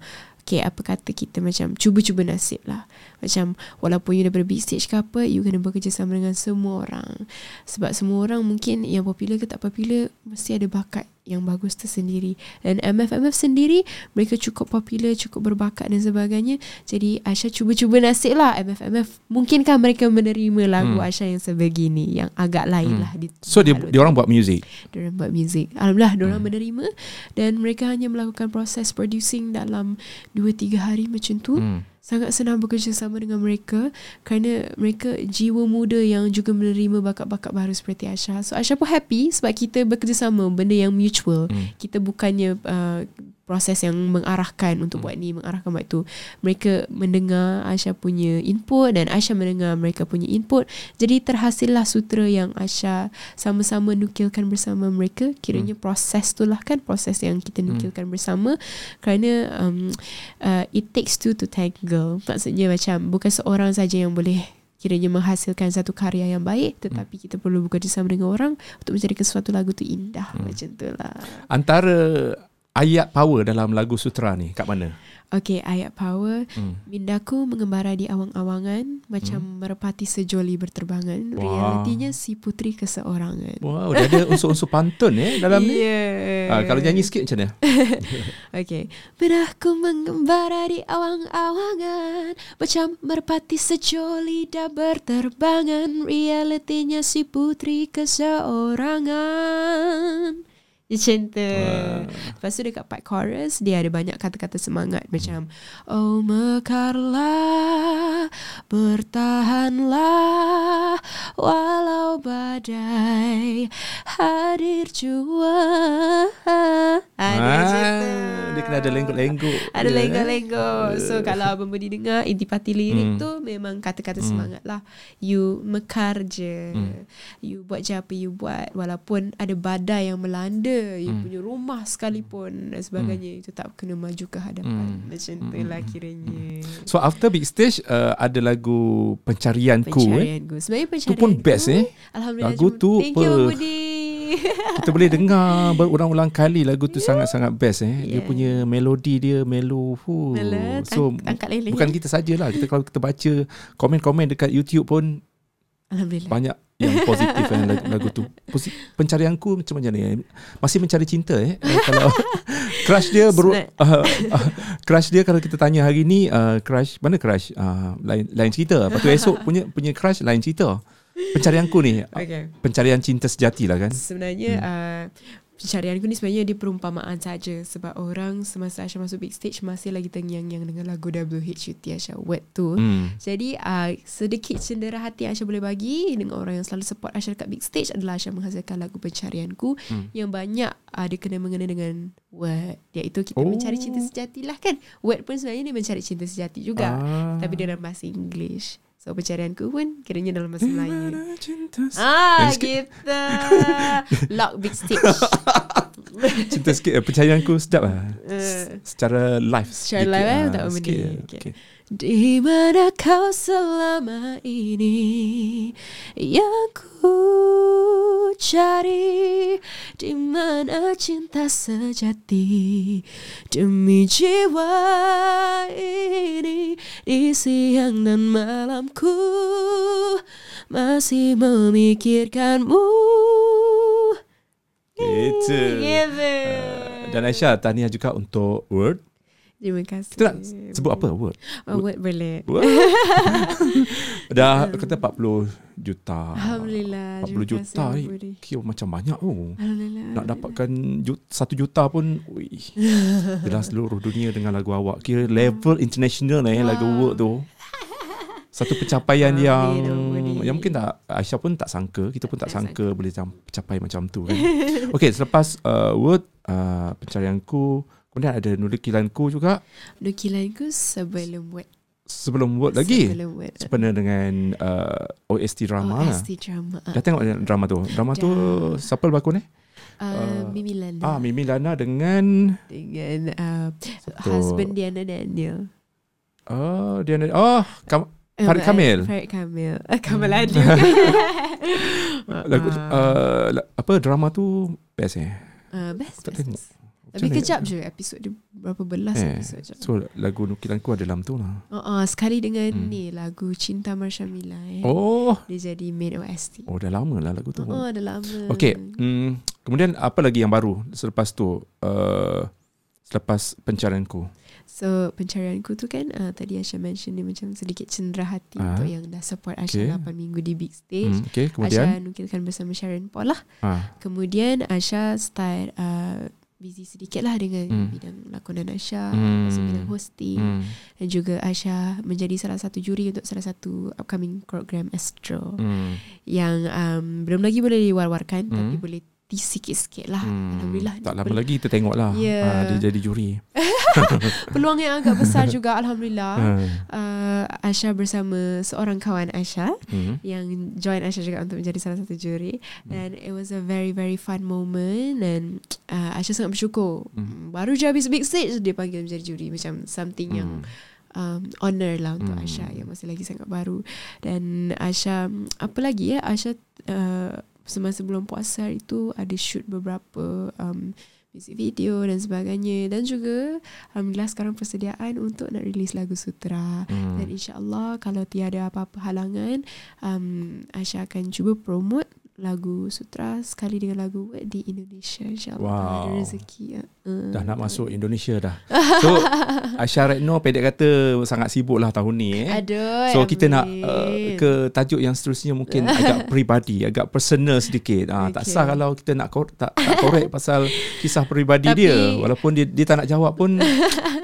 Okay apa kata kita macam Cuba-cuba nasib lah. Macam Walaupun you daripada big stage ke apa You kena bekerjasama dengan semua orang. Sebab semua orang mungkin Yang popular ke tak popular Mesti ada bakat Yang bagus tersendiri Dan MFMF sendiri Mereka cukup popular Cukup berbakat dan sebagainya Jadi Aisyah cuba-cuba nasib lah MFMF Mungkinkah mereka menerima lagu Hmm. Aisyah yang sebegini Yang agak lain Hmm. lah di, So dia di- dia orang buat music. Diorang buat muzik Alhamdulillah Diorang Hmm. menerima Dan mereka hanya melakukan proses producing Dalam 2-3 hari macam tu Hmm. Sangat senang bekerjasama dengan mereka Kerana mereka jiwa muda Yang juga menerima bakat-bakat baru seperti Aisyah So Aisyah pun happy Sebab kita bekerjasama Benda yang mutual Hmm. Kita bukannya uh, Proses yang mengarahkan Untuk Hmm. buat ni Mengarahkan buat tu. Mereka mendengar Aisyah punya input Dan Aisyah mendengar mereka punya input. Jadi terhasillah sutra yang Aisyah Sama-sama nukilkan bersama mereka. Kiranya proses tu lah kan Proses yang kita nukilkan bersama. Kerana um, uh, It takes two to tangle Maksudnya macam Bukan seorang saja yang boleh Kiranya menghasilkan satu karya yang baik Tetapi kita perlu bekerjasama dengan orang Untuk menjadikan suatu lagu tu indah. Hmm. Macam tu lah. Antara ayat power dalam lagu Sutra ni kat mana? Okay ayat power Hmm. Mindaku mengembara di awang-awangan Macam merepati sejoli berterbangan Wah. Realitinya si putri keseorangan Wow, dia ada unsur-unsur pantun eh dalam ni. yeah. Ah, kalau nyanyi sikit macam mana? Okay Benahku mengembara di awang-awangan Macam merpati sejoli dah berterbangan Realitinya si putri keseorangan Macam tu Lepas tu dekat part chorus Dia ada banyak kata-kata semangat. Macam Oh mekarlah Bertahanlah Walau badai Hadir jua Ada Ah, dia kena ada lenggok-lenggok. ada eh. lenggok-lenggok So kalau Abang Budi dengar Intipati lirik Hmm. tu Memang kata-kata Hmm. semangat lah You mekar je Hmm. You buat je apa you buat Walaupun ada badai yang melanda You Hmm. punya rumah sekalipun Dan sebagainya Itu tak kena maju ke hadapan Hmm. Macam Hmm. tu lah kiranya So after big stage uh, ada lagu Pencarianku eh. Pencarianku Sebenarnya Tu pencarianku pun best eh. Alhamdulillah Lagu tu Thank you Abang Budi Kita boleh dengar berulang-ulang kali lagu tu sangat-sangat best eh. Dia Yeah. punya melodi dia melo. So ang- angkat leleh. bukan kita sajalah. Kita kalau kita baca komen-komen dekat YouTube pun Alhamdulillah banyak yang positif eh, lagu, lagu tu. Posi- pencarianku macam mana ni? Masih mencari cinta eh. Eh, kalau crush dia ber, Snap. uh, uh, crush dia kalau kita tanya hari ni uh, crush mana crush? Uh, lain lain cerita. Lepas tu esok punya punya crush lain cerita. Pencarianku ni Okay pencarian cinta sejati lah kan. Sebenarnya hmm. uh, pencarianku ni sebenarnya dia perumpamaan saja sebab orang semasa Aisyah masuk big stage masih lagi terngiang-ngiang dengan lagu WHUT Aisyah Wet tu. Hmm. Jadi uh, sedikit cendera hati Aisyah boleh bagi dengan orang yang selalu support Aisyah dekat big stage adalah Aisyah menghasilkan lagu pencarianku Hmm. yang banyak uh, dia kena mengena dengan word iaitu kita Oh. mencari cinta sejati lah kan. Word pun sebenarnya dia mencari cinta sejati juga. Ah. Tapi dia dalam bahasa English. So pencarianku pun kiranya dalam bahasa Melayu. Ah, sikit- kita lock big stage. cinta sikit eh, Pencarianku sedap lah Eh, Secara live Secara live, eh, ah, tak apa sikit, benda. okay. Okay. Di mana kau selama ini? Yang ku cari. Di mana cinta sejati? Demi jiwa ini Di siang dan malamku Masih memikirkanmu. Gitu. Gitu. Ah, Dan Aisyah Tahniah juga untuk Word Terima kasih Kita nak sebut apa? Word? Oh, word boleh. Word. Dah kata 40 juta. Alhamdulillah 40 terima juta kasih, Abang ni. Kira macam banyak oh. Alhamdulillah Nak dapatkan ju- satu juta pun ui, Dah seluruh dunia dengan lagu awak. Kira level international lah eh, lagu. Word tu. Satu pencapaian Amin, yang Budi. yang mungkin tak Aisyah pun tak sangka kita pun tak, Tak sangka, boleh cam- capai macam tu kan. Okey selepas uh, word uh, pencarianku kemudian ada nukilanku juga Nukilanku sebelum word sebelum word lagi Sebelum word sebenarnya dengan uh, OST drama lah. OST drama dah tengok drama tu drama tu Dah. siapa berlakon eh uh, Mimi Landa ah Mimi Lana dengan Dengan uh, Satu- Husband Diana Daniel oh dia oh kam, Farid Kamil? Farid Kamil. Uh, Kamal Adli. Lagu uh, la- apa drama tu best eh. Uh, best, best, best. Tapi mana? kejap je episod dia berapa belas Eh, episod je. so lagu nukilanku ada dalam tu lah. Uh, uh, sekali dengan Hmm. ni lagu Cinta Marsha Mila eh. Oh, Dia jadi main OST. oh dah lama lah lagu tu. Oh, dah lama. Okay, hmm, kemudian apa lagi yang baru selepas tu? Uh, selepas pencarianku. So pencarianku tu kan uh, tadi Asha mention dia macam sedikit cenderah hati Ah. untuk yang dah support Asha Okay. 8 minggu di big stage. Hmm, okay, Asha kemudian nukilkan bersama Sharon Paul lah. ah, Kemudian Asha start uh, busy sedikit lah dengan Hmm. bidang lakonan Asha, Hmm. lepas bidang hosting hmm, dan juga Asha menjadi salah satu juri untuk salah satu upcoming program Astro hmm, yang um, belum lagi boleh diwar-warkan tapi Hmm. boleh tease sikit-sikit lah. hmm. Alhamdulillah. Tak lama lagi kita tengok lah. Ya. Ah, dia jadi juri. Peluang yang agak besar juga Alhamdulillah. Ah, uh, Asha bersama seorang kawan Asha hmm. yang join Asha juga untuk menjadi salah satu juri dan it was a very very fun moment dan uh, Asha sangat bersyukur Hmm. baru je habis big stage dia panggil menjadi juri macam something yang Hmm. um, honor lah untuk Hmm. Asha yang masih lagi sangat baru dan Asha apa lagi ya Asha uh, semasa bulan puasa hari itu ada shoot beberapa um, music video dan sebagainya dan juga alhamdulillah sekarang persediaan untuk nak release lagu sutra Hmm. dan insyaAllah kalau tiada apa-apa halangan um, Asha akan cuba promote lagu sutra sekali dengan lagu Word di Indonesia insyaAllah Wow. ada rezeki ya. Uh, Dah nak masuk Indonesia dah. So Aisyah Retno pendek kata sangat sibuk lah tahun ni eh. Aduh So kita nak amin. uh, ke tajuk yang seterusnya mungkin agak peribadi, agak personal sedikit. Tak Okay. sah kalau kita nak kor- tak, tak korek pasal kisah peribadi Tapi- dia. Walaupun dia dia tak nak jawab pun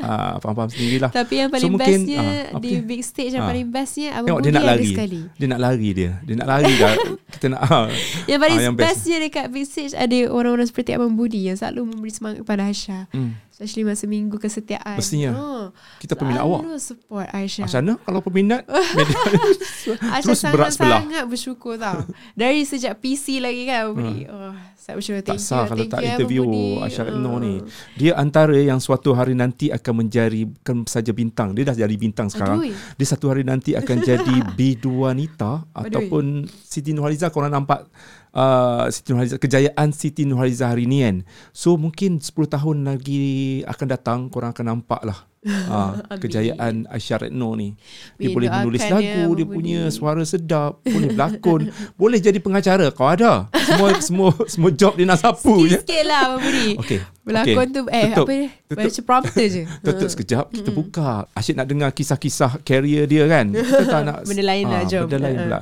ah faham-faham sendirilah. Tapi yang So, paling mungkin, bestnya apa di dia? big stage yang Ah. paling bestnya Abang Tengok Budi dia nak ada lari. sekali. Dia nak lari dia. Dia nak lari dah. kita nak ah, Yang paling Ah, yang best. bestnya dekat big stage ada orang-orang seperti Abang Budi yang selalu memberi semangat kepada Aisyah. hmm, Especially masa minggu kesetiaan. Mestinya. Oh, kita peminat awak. Selalu support Aisyah. Macam mana kalau peminat Aisyah terus berat sebelah. sangat-sangat bersyukur tau. Dari sejak PC lagi kan Budi. Oh, saya bersyukur. Hmm. Tak sah you, kalau thank tak you, interview. Aisyah Retno Ah. ni. Dia antara yang suatu hari nanti akan menjadi bukan saja bintang. Dia dah jadi bintang sekarang. Aduh. Dia satu hari nanti akan jadi Biduanita ataupun Siti Nurhaliza korang nampak uh, Siti Nurhaliza kejayaan Siti Nurhaliza hari ni kan. So mungkin 10 tahun lagi akan datang korang akan nampak lah uh, kejayaan Aisyah Retno ni. Dia boleh menulis lagu, dia Budi. punya suara sedap, boleh berlakon, boleh jadi pengacara. Kau ada. Semua semua semua job dia nak sapu je. Sikit-sikit lah Abang Budi. Okey. Berlakon okey. tu eh Tutup. apa dia? Tutup. Baca prompter je. Tutup sekejap kita buka. Asyik nak dengar kisah-kisah career dia kan. Kita tak nak Benda lain lah, Ah, jom. Benda lain pula.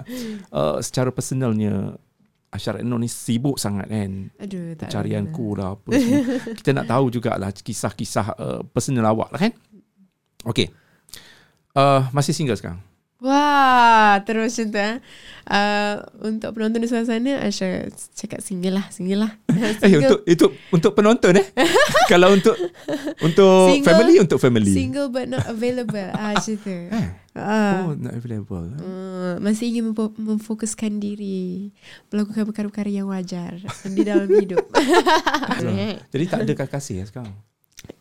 Uh, secara personalnya Aisyah Retno ni sibuk sangat kan. Aduh, tak Pencarianku lah apa semua. Kita nak tahu jugalah kisah-kisah uh, personal awak lah kan. Okey. Uh, masih single sekarang? Wah, terus macam tu eh. Uh, untuk penonton di sebelah sana, Aisyah cakap single lah, single lah. Eh untuk itu untuk penonton eh. Kalau untuk untuk Single- family untuk family. Single but not available. ah, macam tu. Eh. Ah. Oh, not available. Uh, masih ingin mempo- memfokuskan diri melakukan perkara-perkara yang wajar di dalam hidup. Jadi tak ada kekasih ya sekarang.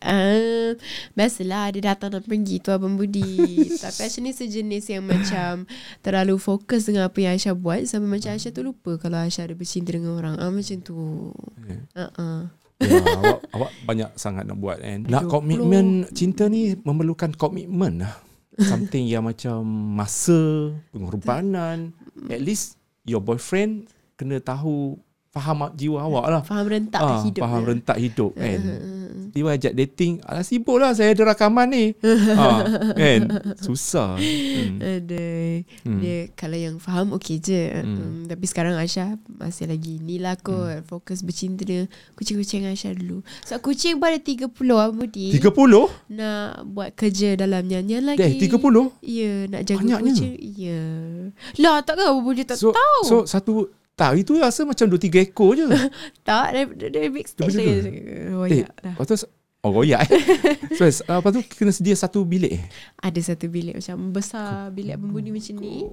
Uh, biasalah dia datang dan pergi tu Abang Budi Tapi Aisyah ni sejenis yang macam Terlalu fokus dengan apa yang Aisyah buat Sampai macam Aisyah tu lupa Kalau Aisyah ada bercinta dengan orang ah, Macam tu Ya. uh-uh. Ya, awak, awak banyak sangat nak buat kan. Nak komitmen cinta ni memerlukan komitmen lah. Something yang macam masa, pengorbanan. At least your boyfriend kena tahu faham jiwa awak lah. Faham rentak Ah, hidup faham dia. rentak hidup kan. Tiba ajak dating, alah sibuk lah saya ada rakaman ni. ha, kan? Susah. Hmm. Aduh. Hmm. Dia kalau yang faham okey je. Hmm. Hmm. Tapi sekarang Aisyah masih lagi ni lah kot. Hmm. Fokus bercinta dengan kucing-kucing Aisyah dulu. So kucing pada 30 Abang Budi. 30? Nak buat kerja dalam nyanyian lagi. Eh, 30? Ya, nak jaga Banyaknya. kucing. Ya. Lah, takkan Abang Budi tak So, tahu? so satu tak itu rasa macam 2 3 ekor je. tak, dari, dari big stage Betul lagi. Oh, eh, ya. Dah. lepas tu oh royak eh. so, uh, lepas tu kena sedia satu bilik eh. Ada satu bilik macam besar bilik Abang Budi macam ni.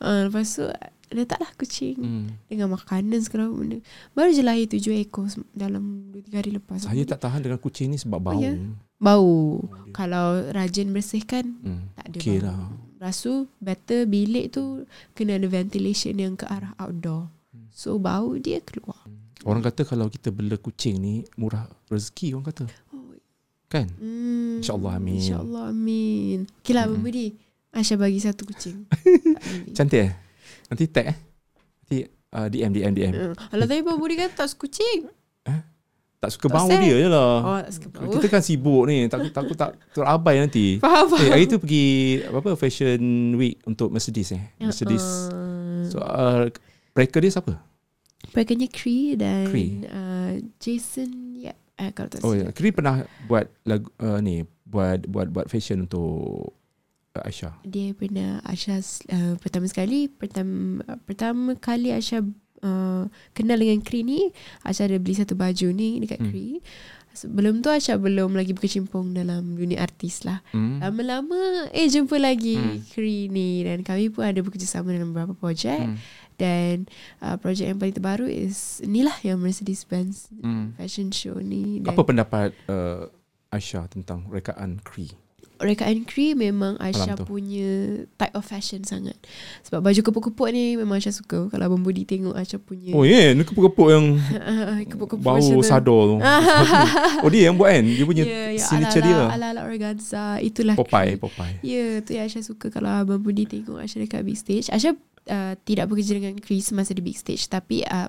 Uh, lepas tu, letaklah kucing. Hmm. Dengan makanan segala benda. Baru je lahir tujuh ekor dalam 2-3 hari lepas. Saya tak tahan dengan kucing ni sebab bau. ya? Bau. Kalau rajin bersihkan, Hmm. tak ada Okey bau. lah. Lepas tu better bilik tu kena ada ventilation yang ke arah outdoor. So bau dia keluar. Orang kata kalau kita bela kucing ni murah rezeki orang kata. Oh, Kan? Hmm, InsyaAllah, amin. InsyaAllah amin. Okay lah, Mm-mm. mm. Aisyah bagi satu kucing. Tak. Cantik eh? Nanti tag eh? Nanti uh, DM, DM, DM. Uh, Alah tapi Budi kata tak suka kucing. Tak suka Tak bau sad. dia je lah. Oh, tak suka bau. Kita kan sibuk ni. Takut takut tak terabai nanti. Faham, Eh, faham. hari tu pergi apa fashion week untuk Mercedes eh. Mercedes. Uh, So uh, breaker dia siapa? Perakanya Cree dan Cree. Uh, Jason Yap. Eh, kalau tak Oh silap. ya, Kri pernah buat lagu uh, ni, buat buat buat fashion untuk uh, Aisyah. Dia pernah Aisyah uh, pertama sekali pertama pertama kali Aisyah uh, kenal dengan Cree ni Aisyah ada beli satu baju ni dekat Hmm. Cree. Sebelum tu Aisyah belum lagi berkecimpung dalam dunia artis lah. Hmm. Lama-lama eh jumpa lagi Hmm. hmm. Cree ni dan kami pun ada bekerjasama dalam beberapa projek Hmm. Dan uh, projek yang paling terbaru is ni lah yang Mercedes-Benz Hmm. fashion show ni dan Apa pendapat uh, Aisyah tentang rekaan Kri? rekaan Cree memang Aisyah punya type of fashion sangat. Sebab baju kepuk-kepuk ni memang Aisyah suka. Kalau Abang Budi tengok Aisyah punya Oh yeah, ni kepuk-kepuk yang kepuk-kepuk bau macam tu. oh dia yang buat kan? Dia punya Ya, ya signature dia. ala-ala, ala-ala organza. Itulah Popeye, Cree. Popeye. Ya, tu yang Aisyah suka kalau Abang Budi tengok Aisyah dekat big stage. Aisyah uh, tidak bekerja dengan Cree semasa di big stage tapi uh,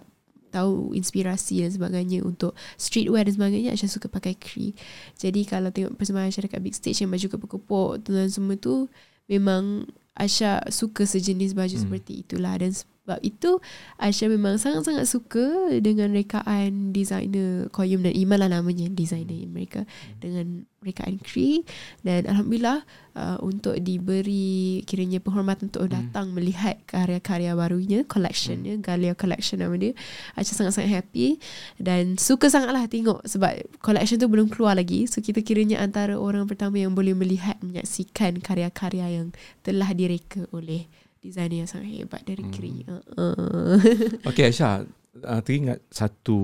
tahu inspirasi dan sebagainya untuk streetwear dan sebagainya Aisyah suka pakai Cree. Jadi kalau tengok persembahan Aisyah dekat big stage yang baju kepuk-kepuk dan semua tu memang Aisyah suka sejenis baju Hmm. hmm. seperti itulah dan sebab itu Aisyah memang sangat-sangat suka dengan rekaan designer Koyum dan Iman lah namanya designer mereka. Dengan rekaan Cree dan alhamdulillah uh, untuk diberi kiranya penghormatan untuk Hmm. datang melihat karya-karya barunya collectionnya Galia collection nama dia Aisyah sangat-sangat happy dan suka sangatlah tengok sebab collection tu belum keluar lagi. So kita kiranya antara orang pertama yang boleh melihat menyaksikan karya-karya yang telah direka oleh designer yang sangat hebat dari Hmm. Cree uh, uh. Okey Aisyah, uh, teringat satu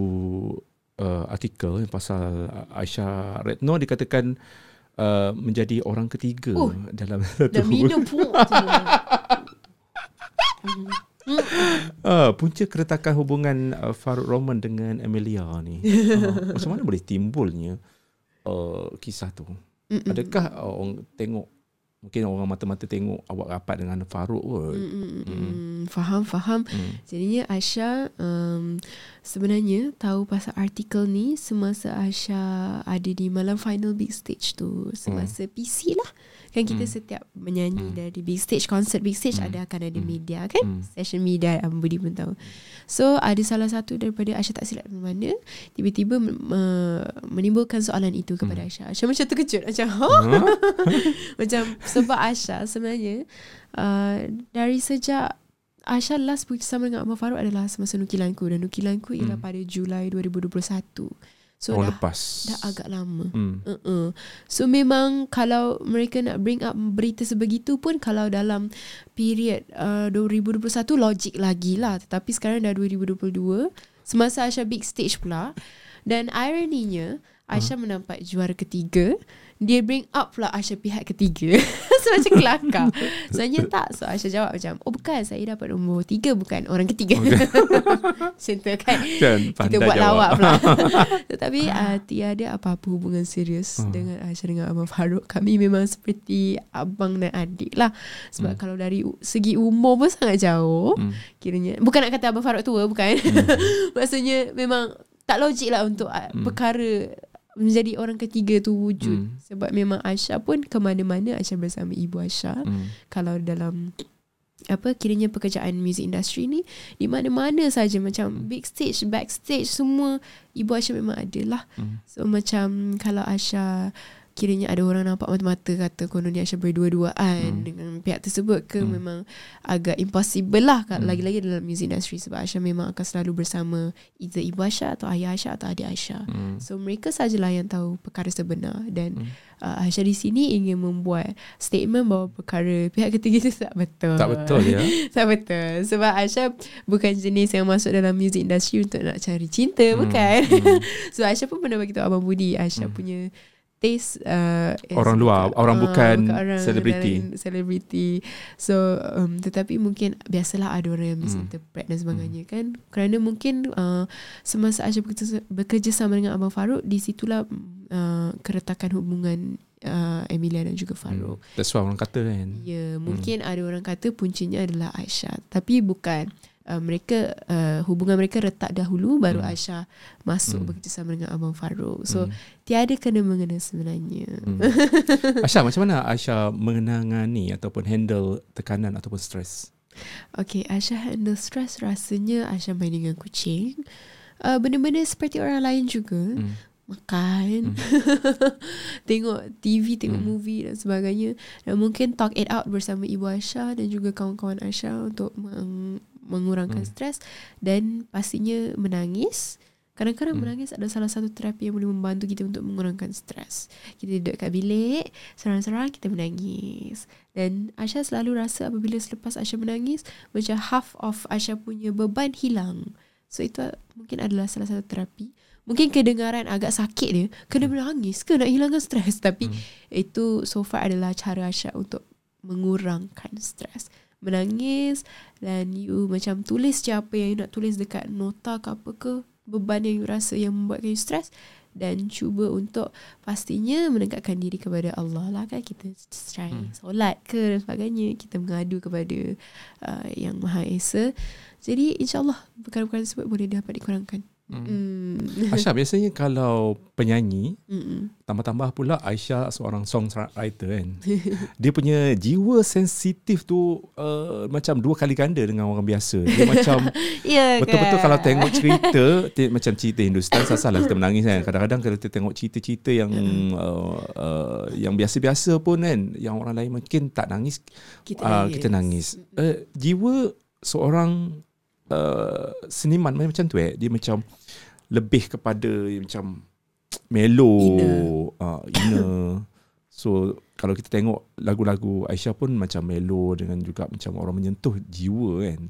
uh, artikel yang pasal Aisyah Retno dikatakan uh, menjadi orang ketiga Oh, dalam satu dah minum pun Uh, punca keretakan hubungan uh, Farouk Roman dengan Amelia ni. Uh, macam mana boleh timbulnya uh, kisah tu? Mm-mm. Adakah uh, orang tengok mungkin orang mata-mata tengok awak rapat dengan Farouk kot. Mm-mm. Faham, faham. Hmm. Jadinya Aisyah um, sebenarnya tahu pasal artikel ni semasa Aisyah ada di malam final big stage tu. Semasa PC lah. Kan kita Hmm. setiap menyanyi Hmm. dari big stage, concert big stage Hmm. ada akan ada Hmm. media kan? Hmm. Session media Abang Budi pun tahu. So ada salah satu daripada Aisyah tak silap mana tiba-tiba uh, menimbulkan soalan itu kepada Hmm. Aisyah. Aisyah macam terkejut macam ha? Huh? Macam sebab Aisyah sebenarnya uh, dari sejak Aisyah last bersama dengan Abang Farouk adalah semasa nukilanku dan nukilanku ialah Hmm. pada Julai 2021. So Tahun dah, lepas. dah agak lama. Hmm. Uh-uh. So memang kalau mereka nak bring up berita sebegitu pun kalau dalam period uh, 2021 logik lagi lah. Tetapi sekarang dah 2022 semasa Aisyah big stage pula dan ironinya Aisyah Hmm. menampak juara ketiga dia bring up pula Aisyah pihak ketiga so macam kelakar sebenarnya tak so Aisyah jawab macam oh bukan saya dapat nombor tiga bukan orang ketiga macam tu kan Kan, kita buat jawab. lawak pula Tetapi uh, tiada apa-apa hubungan serius Hmm. dengan Aisyah dengan Abang Farouk. Kami memang seperti abang dan adik lah. Sebab Hmm. kalau dari segi umur pun sangat jauh. Hmm. Kiranya bukan nak kata Abang Farouk tua bukan. Hmm. Maksudnya memang tak logik lah untuk uh, Hmm. perkara menjadi orang ketiga tu wujud. Hmm. Sebab memang Aisyah pun ke mana-mana Aisyah bersama ibu Aisyah Hmm. kalau dalam apa kiranya pekerjaan music industry ni di mana-mana saja macam big stage backstage semua ibu Aisyah memang ada lah Hmm. so macam kalau Aisyah kiranya ada orang nampak mata-mata kata konon ni Aisyah berdua-duaan Hmm. dengan pihak tersebut ke Hmm. memang agak impossible lah Hmm. lagi-lagi dalam music industry sebab Aisyah memang akan selalu bersama either ibu Aisyah atau ayah Aisyah atau adik Aisyah Hmm. So mereka sajalah yang tahu perkara sebenar dan Hmm. uh, Aisyah di sini ingin membuat statement bahawa perkara pihak ketiga itu tak betul. Tak betul ya. tak betul. Sebab Aisyah bukan jenis yang masuk dalam music industry untuk nak cari cinta, Hmm. bukan. Hmm. so Aisyah pun pernah bagi tahu Abang Budi, Aisyah Hmm. punya taste uh, Orang luar, orang ah, bukan selebriti. Selebriti. So um, tetapi mungkin biasalah ada orang yang Hmm. misinterpret dan sebagainya kan. Kerana mungkin uh, semasa Aisyah bekerja, sama dengan Abang Farouk di situlah uh, keretakan hubungan uh, Emilia dan juga Farouk. Hmm. That's why orang kata kan. Ya, mungkin ada orang kata puncanya adalah Aisyah, tapi bukan. Uh, mereka uh, hubungan mereka retak dahulu baru Hmm. Aisyah masuk Hmm. bekerjasama dengan Abang Farouk. So Hmm. tiada kena mengena sebenarnya. Hmm. Aisyah macam mana Aisyah mengenangani ataupun handle tekanan ataupun stres? Okay, Aisyah handle stress rasanya Aisyah main dengan kucing. Uh, benda-benda seperti orang lain juga. Hmm. Makan, tengok TV, tengok Hmm. movie dan sebagainya. Dan mungkin talk it out bersama Ibu Aisyah dan juga kawan-kawan Aisyah untuk meng- mengurangkan Hmm. stres. Dan pastinya menangis. Kadang-kadang Hmm. menangis adalah salah satu terapi yang boleh membantu kita untuk mengurangkan stres. Kita duduk kat bilik, seorang-seorang kita menangis. Dan Aisyah selalu rasa apabila selepas Aisyah menangis, macam half of Aisyah punya beban hilang. So itu mungkin adalah salah satu terapi. Mungkin kedengaran agak sakit dia, kena menangis ke nak hilangkan stres. Tapi Hmm. itu so far adalah cara Aisyah untuk mengurangkan stres. Menangis dan you macam tulis je apa yang you nak tulis dekat nota ke apa ke beban yang you rasa yang membuatkan you stres dan cuba untuk pastinya mendekatkan diri kepada Allah lah kan. Kita try Hmm. solat ke dan sebagainya kita mengadu kepada uh, yang Maha Esa. Jadi insyaAllah perkara-perkara tersebut boleh dapat dikurangkan Hmm. Aisyah biasanya kalau penyanyi Mm-mm. tambah-tambah pula Aisyah seorang songwriter kan. Dia punya jiwa sensitif tu uh, macam dua kali ganda dengan orang biasa. Dia macam Ya betul-betul kan? kalau tengok cerita te- macam cerita Hindustan salah kita menangis kan. Kadang-kadang kalau kita tengok cerita-cerita yang uh, uh, yang biasa-biasa pun kan yang orang lain mungkin tak nangis kita uh, nangis. kita nangis. Uh, jiwa seorang uh, seniman macam tu eh? Dia macam lebih kepada macam melo Inner. uh, inner. So kalau kita tengok lagu-lagu Aisyah pun macam melo dengan juga macam orang menyentuh jiwa kan?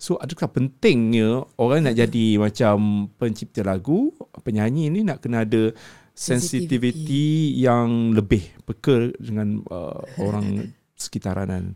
So adakah pentingnya orang nak jadi macam pencipta lagu penyanyi ni nak kena ada sensitivity yang lebih peka dengan uh, orang sekitaran kan?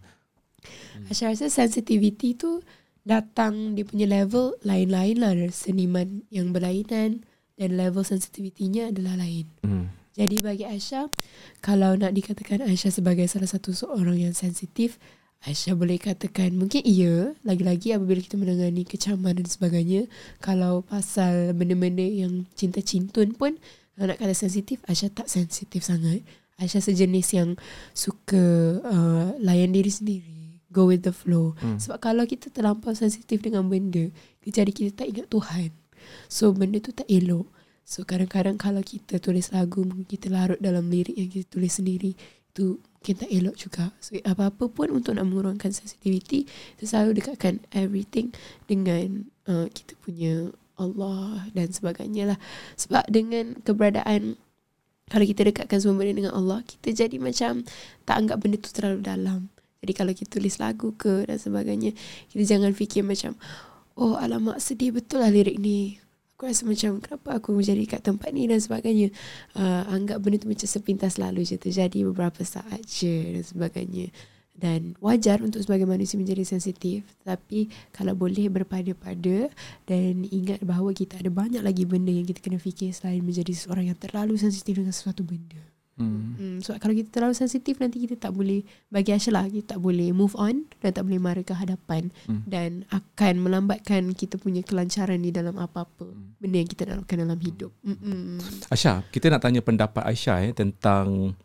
Aisyah rasa sensitivity tu datang dia punya level lain-lain lah seniman yang berlainan dan level sensitivitinya adalah lain. hmm. Jadi bagi Aisyah, kalau nak dikatakan Aisyah sebagai salah satu seorang yang sensitif, Aisyah boleh katakan mungkin iya, lagi-lagi apabila kita menangani kecaman dan sebagainya, kalau pasal benda-benda yang cinta-cintun pun, kalau nak kata sensitif, Aisyah tak sensitif sangat. Aisyah sejenis yang suka uh, layan diri sendiri, go with the flow. Hmm. Sebab kalau kita terlampau sensitif dengan benda, jadi kita tak ingat Tuhan. So benda tu tak elok. So kadang-kadang kalau kita tulis lagu mungkin kita larut dalam lirik yang kita tulis sendiri itu mungkin tak elok juga. So apa-apa pun untuk nak mengurangkan sensitivity kita selalu dekatkan everything dengan uh, kita punya Allah dan sebagainya lah. Sebab dengan keberadaan kalau kita dekatkan semua benda dengan Allah kita jadi macam tak anggap benda tu terlalu dalam. Jadi kalau kita tulis lagu ke dan sebagainya kita jangan fikir macam oh alamak sedih betul lah lirik ni. Aku rasa macam kenapa aku menjadi kat tempat ni dan sebagainya. Uh, anggap benda tu macam sepintas lalu je terjadi beberapa saat je dan sebagainya. Dan wajar untuk sebagai manusia menjadi sensitif. Tapi kalau boleh berpada-pada dan ingat bahawa kita ada banyak lagi benda yang kita kena fikir selain menjadi seorang yang terlalu sensitif dengan sesuatu benda. Hmm. Hmm, sebab kalau kita terlalu sensitif nanti kita tak boleh bagi Aisyah lah kita tak boleh move on dan tak boleh mara ke hadapan Hmm. dan akan melambatkan kita punya kelancaran di dalam apa-apa benda yang kita nak lakukan dalam hidup. Mm-mm. Aisyah, kita nak tanya pendapat Aisyah eh, tentang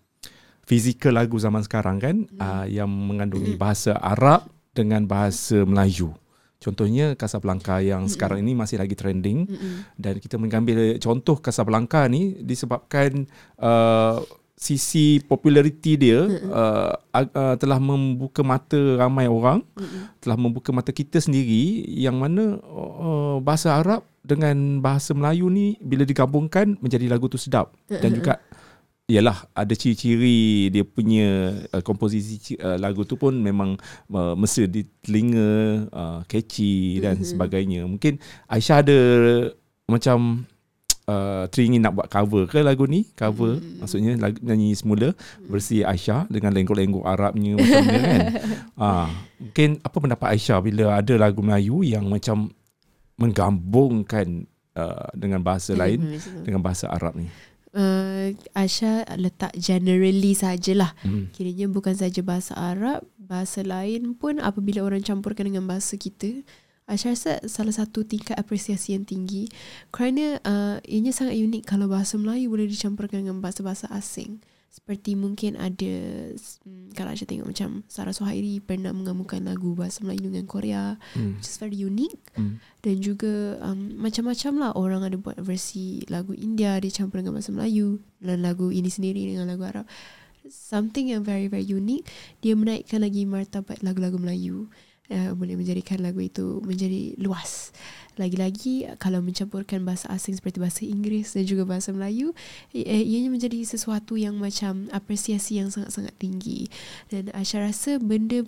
fizikal lagu zaman sekarang kan hmm. uh, yang mengandungi bahasa Arab dengan bahasa Melayu. Contohnya Casablanca yang hmm. sekarang ini masih lagi trending Mm-mm. dan kita mengambil contoh Casablanca ni disebabkan uh, sisi populariti dia uh, uh, telah membuka mata ramai orang, Mm-mm. telah membuka mata kita sendiri yang mana uh, bahasa Arab dengan bahasa Melayu ni bila digabungkan menjadi lagu tu sedap dan juga ialah ada ciri-ciri dia punya uh, komposisi uh, lagu tu pun memang uh, mesra di telinga, uh, catchy dan Mhm. sebagainya. Mungkin Aisyah ada macam uh, teringin nak buat cover ke lagu ni cover hmm. maksudnya lagu, nyanyi semula versi Aisyah dengan lenggok-lenggok Arabnya macam ni kan ah mungkin apa pendapat Aisyah bila ada lagu Melayu yang macam menggabungkan uh, dengan bahasa Hmm, lain hmm. dengan bahasa Arab ni Uh, Asha letak generally sajalah. hmm. Kiranya bukan saja bahasa Arab, bahasa lain pun apabila orang campurkan dengan bahasa kita, Asha rasa salah satu tingkat apresiasi yang tinggi kerana uh, ianya sangat unik kalau bahasa Melayu boleh dicampurkan dengan bahasa-bahasa asing. Seperti mungkin ada hmm, kalau Asha tengok macam Sarah Suhairi pernah mengamukan lagu bahasa Melayu dengan Korea Hmm. which is very unique Hmm. dan juga um, macam-macam lah orang ada buat versi lagu India dia campur dengan bahasa Melayu dan lagu ini sendiri dengan lagu Arab something yang very very unique dia menaikkan lagi martabat lagu-lagu Melayu uh, boleh menjadikan lagu itu menjadi luas. Lagi-lagi kalau mencampurkan bahasa asing seperti bahasa Inggeris dan juga bahasa Melayu eh, ianya menjadi sesuatu yang macam apresiasi yang sangat-sangat tinggi. Dan Aisyah rasa benda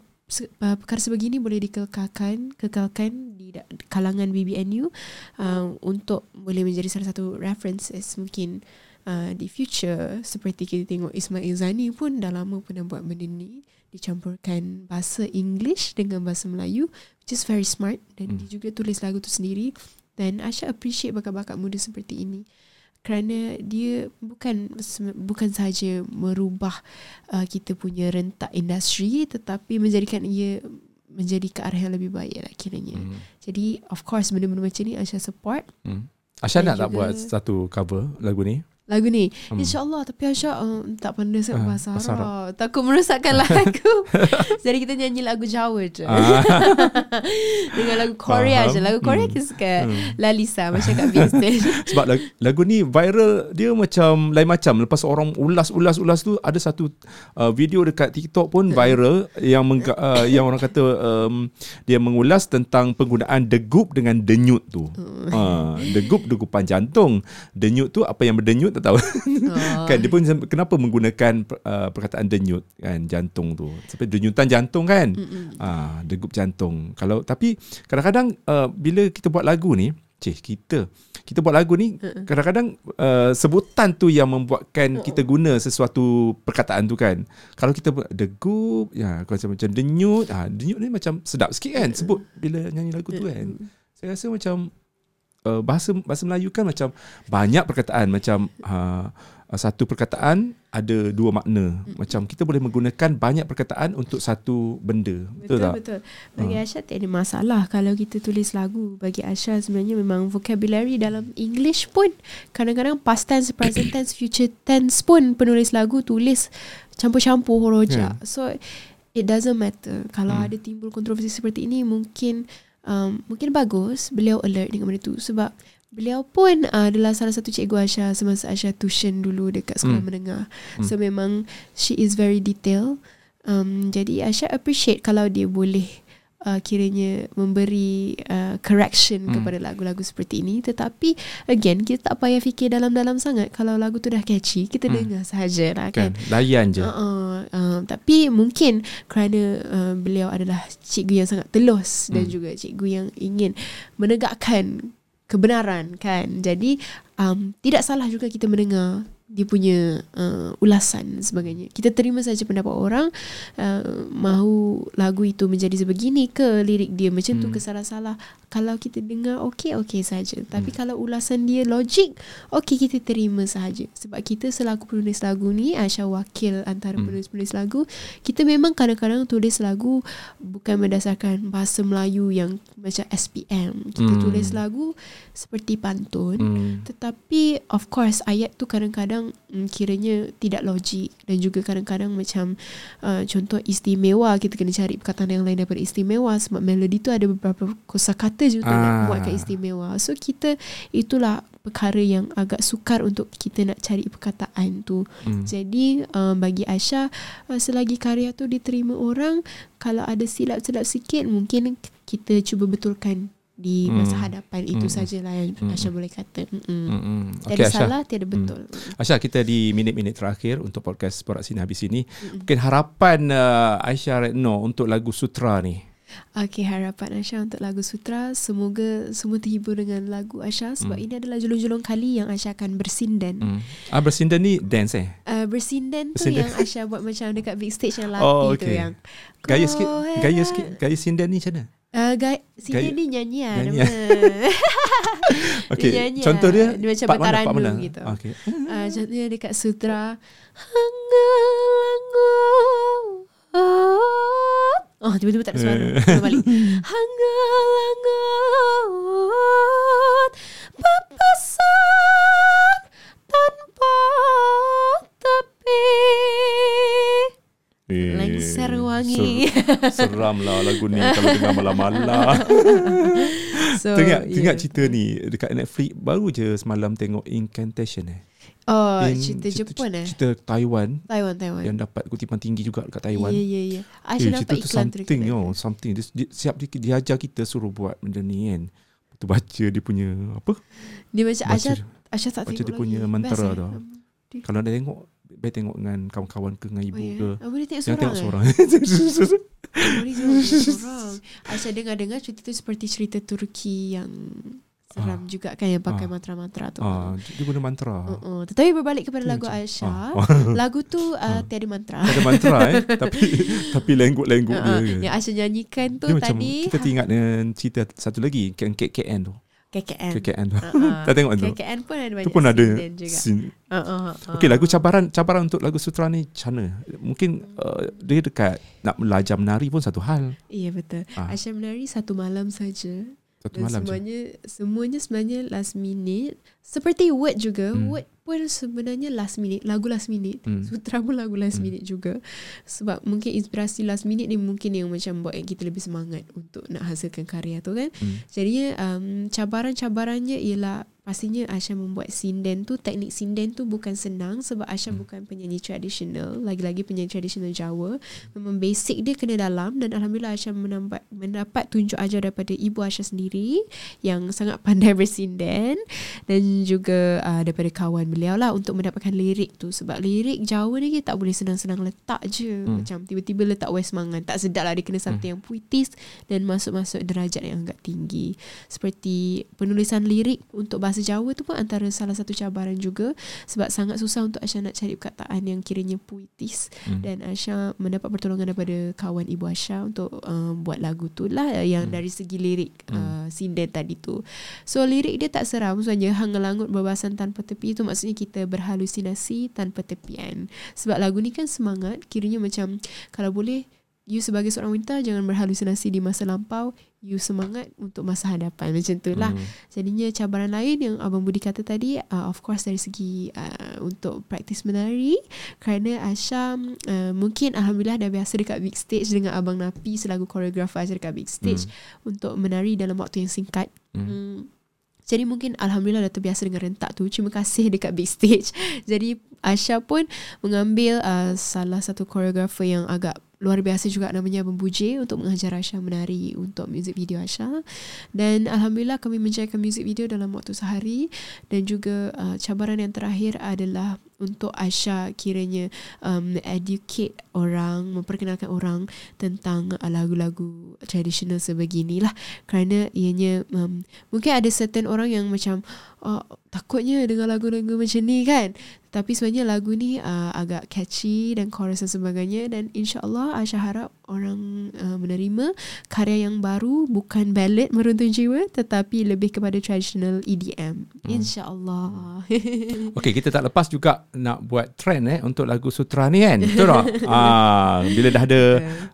perkara sebegini boleh dikekalkan kekalkan di kalangan BBNU uh, untuk boleh menjadi salah satu references mungkin. uh, di future seperti kita tengok Ismail Zani pun dah lama pernah buat benda ni dicampurkan bahasa English dengan bahasa Melayu which is very smart dan Hmm. dia juga tulis lagu tu sendiri dan Asha appreciate bakat-bakat muda seperti ini kerana dia bukan bukan saja merubah uh, kita punya rentak industri tetapi menjadikan ia menjadi ke arah yang lebih baik lah kiranya. Hmm. Jadi of course benda-benda macam ni Aisyah support Hmm. Aisyah nak tak buat satu cover lagu ni lagu ni. Hmm. InsyaAllah tapi Aisyah uh, tak pandai sangat Ah, bahasa bahasa Arab. Takut merosakkan lagu. Jadi kita nyanyi lagu Jawa je. Ah. Dengan lagu Korea Faham. je. Lagu Korea Hmm. kita suka Hmm. Lalisa macam kat Vincent. Sebab lagu, lagu ni viral dia macam lain macam lepas orang ulas-ulas-ulas tu ada satu uh, video dekat TikTok pun viral yang mengga, uh, yang orang kata um, dia mengulas tentang penggunaan degup dengan denyut tu. Uh, degup degupan jantung. Denyut tu apa yang berdenyut tak tahu. Oh. kan dia pun kenapa menggunakan uh, perkataan denyut kan jantung tu. Sebab denyutan jantung kan. Ah, degup jantung. Kalau tapi kadang-kadang uh, bila kita buat lagu ni, cih kita kita buat lagu ni kadang-kadang uh, sebutan tu yang membuatkan kita guna sesuatu perkataan tu kan. Kalau kita buat degup, ya macam macam denyut, ah denyut ni macam sedap sikit kan sebut bila nyanyi lagu tu kan. Saya rasa macam uh, bahasa bahasa Melayu kan macam banyak perkataan macam uh, satu perkataan ada dua makna. Macam kita boleh menggunakan banyak perkataan untuk satu benda. Betul, Betul tak? betul. Bagi Aisyah tak ada masalah kalau kita tulis lagu. Bagi Aisyah sebenarnya memang vocabulary dalam English pun kadang-kadang past tense, present tense, future tense pun penulis lagu tulis campur-campur rojak. Yeah. So it doesn't matter. Kalau Hmm. ada timbul kontroversi seperti ini mungkin um, mungkin bagus beliau alert dengan benda tu sebab Beliau pun uh, adalah salah satu cikgu Aisyah semasa Aisyah tuition dulu dekat sekolah Hmm. menengah. Hmm. So memang she is very detail. Um, jadi Aisyah appreciate kalau dia boleh uh, kiranya memberi uh, correction Hmm. kepada lagu-lagu seperti ini. Tetapi again kita tak payah fikir dalam-dalam sangat. Kalau lagu tu dah catchy kita Hmm. dengar sahajalah Kan? kan. Layan je. Uh, uh, tapi mungkin kerana uh, beliau adalah cikgu yang sangat telus dan Hmm. juga cikgu yang ingin menegakkan kebenaran kan. Jadi um, tidak salah juga kita mendengar dia punya uh, ulasan dan sebagainya. Kita terima saja pendapat orang uh, mahu lagu itu menjadi sebegini ke lirik dia macam tu Hmm. ke salah-salah. Kalau kita dengar okey okey saja. Tapi Hmm. kalau ulasan dia logik, okey kita terima sahaja. Sebab kita selaku penulis lagu ni, Aisyah wakil antara Hmm. penulis-penulis lagu, kita memang kadang-kadang tulis lagu bukan berdasarkan bahasa Melayu yang macam SPM. Kita Hmm. tulis lagu seperti pantun. Hmm. Tetapi of course ayat tu kadang-kadang mm, kiranya tidak logik dan juga kadang-kadang macam uh, contoh istimewa kita kena cari perkataan yang lain daripada istimewa sebab melodi tu ada beberapa kosakata je untuk Ah. nak buatkan istimewa. So kita itulah perkara yang agak sukar untuk kita nak cari perkataan tu. Hmm. Jadi uh, bagi Aisyah uh, selagi karya tu diterima orang kalau ada silap-silap sikit mungkin kita cuba betulkan di masa Hmm. hadapan itu Hmm. sajalah yang Hmm. Aisyah boleh kata. Mm-mm. Hmm. Tiada Okey Aisyah. salah, tiada betul. Aisyah kita di minit-minit terakhir untuk podcast Borak Sini Habis ini. Mm-mm. Mungkin harapan uh, Aisyah Retno untuk lagu Sutra ni. Okay, harapan Asha untuk lagu Sutra semoga semua terhibur dengan lagu Asha sebab Hmm. ini adalah julung-julung kali yang Asha akan bersinden. Hmm. Ah bersinden ni dance eh. Uh, bersinden tu Bersinden. yang Asha buat macam dekat big stage yang latih Oh, tu okay. yang Gaya sikit, gaya sikit, gaya sinden ni macam mana? Uh, gaya, sinden Gaya- ni nyanyian nyanyian. nama. Okey, nyanyi contoh lah. dia, Dia macam part mana, mana? gitu. Okey. Uh, contohnya dekat sutra Oh tiba-tiba tak ada suara Ulang balik Hanggalangot Berpesan Tanpa Tepi Eh, Lengser wangi. ser- Seram lah lagu ni kalau dengar malam-malam. so, teringat, yeah. teringat cerita ni dekat Netflix baru je semalam tengok Incantation eh. Oh In- cerita Jepun eh Cerita Taiwan Taiwan Taiwan yang dapat kutipan tinggi juga dekat Taiwan. Ya ya ya Aisyah Eh, cerita tu iklan tu something yo, something. Dia, dia, siap dia, dia ajar kita suruh buat benda ni kan. Tu baca dia punya apa? Dia macam Baca Aisyah. Aisyah tak baca tengok dia punya lagi mantra Best, tu. eh? Kalau dah tengok, baik tengok dengan kawan-kawan ke dengan ibu Oh, ya. ke. Ah, boleh tengok Jangan seorang tengok eh? seorang. Boleh tengok seorang Aisyah dengar-dengar cerita tu seperti cerita Turki yang seram juga kan yang pakai Ah. mantra-mantra tu. ah, dia guna mantra. Uh-uh. Tetapi berbalik kepada Dia lagu macam- Aisyah, Ah. lagu tu uh, Ah. tiada mantra. Tak ada mantra eh tapi tapi lengguk-lengguk dia. Uh-uh. kan. Yang Aisyah nyanyikan tu Dia macam tadi kita teringat dengan cerita satu lagi KKN tu. KKN. KKN tu. Uh-uh. Tak tengok tu. KKN pun ada Tu banyak pun ada scene juga. scene. Uh-uh. Okey lagu cabaran cabaran untuk lagu sutra ni macam? Mungkin uh, dia dekat nak belajar menari pun satu hal. Iya betul. Ah. Aisyah menari satu malam saja. Satu Dan malam je. semuanya semuanya sebenarnya last minute. Seperti Word juga, Hmm. Word pun sebenarnya last minute, lagu last minute. Hmm. Sutra pun lagu last Hmm. minute juga. Sebab mungkin inspirasi last minute ni mungkin yang macam buat kita lebih semangat untuk nak hasilkan karya tu kan. Hmm. Jadinya um, cabaran-cabarannya ialah pastinya Aisyah membuat sinden tu teknik sinden tu bukan senang sebab Aisyah Hmm. bukan penyanyi tradisional lagi-lagi penyanyi tradisional Jawa memang basic dia kena dalam dan alhamdulillah Aisyah mendapat mendapat tunjuk ajar daripada ibu Aisyah sendiri yang sangat pandai bersinden dan juga uh, daripada kawan beliau lah untuk mendapatkan lirik tu. Sebab lirik Jawa ni kita tak boleh senang-senang letak je. Hmm. macam tiba-tiba letak West Mangan. Tak sedap lah dia kena something yang puitis dan masuk-masuk derajat yang agak tinggi. Seperti penulisan lirik untuk bahasa Jawa tu pun antara salah satu cabaran juga. Sebab sangat susah untuk Aisyah nak cari perkataan yang kiranya puitis. Hmm. dan Aisyah mendapat pertolongan daripada kawan ibu Aisyah untuk uh, buat lagu tu lah yang Hmm. dari segi lirik Hmm. uh, sinden tadi tu. So lirik dia tak seram. Sebenarnya hang langut berbasan tanpa tepi itu maksudnya kita berhalusinasi tanpa tepian sebab lagu ni kan semangat kiranya macam kalau boleh you sebagai seorang wanita jangan berhalusinasi di masa lampau you semangat untuk masa hadapan macam tu lah Hmm. Jadinya cabaran lain yang Abang Budi kata tadi uh, Of course dari segi uh, Untuk praktis menari Kerana Aisyah uh, Mungkin Alhamdulillah dah biasa dekat big stage Dengan Abang Napi Selaku koreografer dekat big stage Untuk menari dalam waktu yang singkat Hmm. Hmm. Jadi mungkin Alhamdulillah dah terbiasa dengan rentak tu. Terima kasih dekat big stage. Jadi Aisyah pun mengambil uh, salah satu koreografer yang agak luar biasa juga namanya Buje untuk mengajar Aisyah menari untuk music video Aisyah. Dan Alhamdulillah kami menjayakan music video dalam waktu sehari. Dan juga uh, cabaran yang terakhir adalah untuk Aisyah kiranya um, educate orang, memperkenalkan orang tentang uh, lagu-lagu tradisional sebeginilah. Kerana ianya um, mungkin ada certain orang yang macam oh, takutnya dengan lagu-lagu macam ni kan? Tapi sebenarnya lagu ni uh, agak catchy dan chorus dan sebagainya. Dan insyaAllah Aisyah harap orang uh, menerima karya yang baru bukan ballad meruntun jiwa tetapi lebih kepada traditional EDM Hmm. insyaAllah Okey, kita tak lepas juga nak buat trend eh untuk lagu sutra ni kan. Betul tak? ah, bila dah ada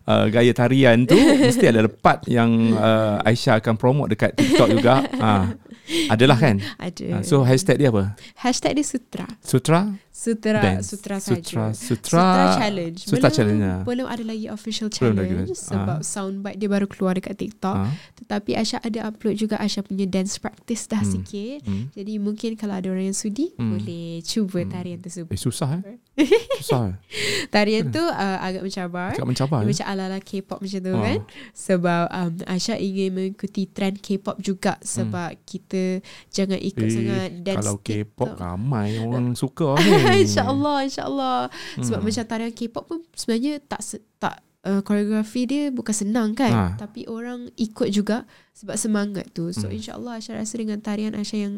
uh, gaya tarian tu mesti ada part yang uh, Aisyah akan promote dekat TikTok juga. Ah, adalah kan? ada Ah, so hashtag dia apa? hashtag dia sutra Sutra? sutra Dance. sutra Sutra, saja sutra, challenge Sutra belum, challenge. ah. belum ada lagi official Belum lagi, challenge ah. sebab soundbite dia baru keluar dekat TikTok Ah, tetapi Aisyah ada upload juga Aisyah punya dance practice dah Hmm. sikit hmm. jadi mungkin kalau ada orang yang sudi Hmm. boleh cuba Hmm. tarian tersebut Eh susah eh. Susah eh. tarian tu uh, agak mencabar Agak mencabar Dia eh. macam ala-ala K-pop macam tu Ah. kan Sebab um, Aisyah ingin mengikuti trend K-pop juga Sebab kita jangan ikut Eh, sangat dance Kalau K-pop TikTok. ramai orang suka ni. InsyaAllah InsyaAllah Sebab Hmm. macam tarian K-pop pun Sebenarnya tak tak uh, koreografi dia bukan senang kan Ha. tapi orang ikut juga sebab semangat tu so Hmm. insyaallah Aisyah rasa dengan tarian Aisyah yang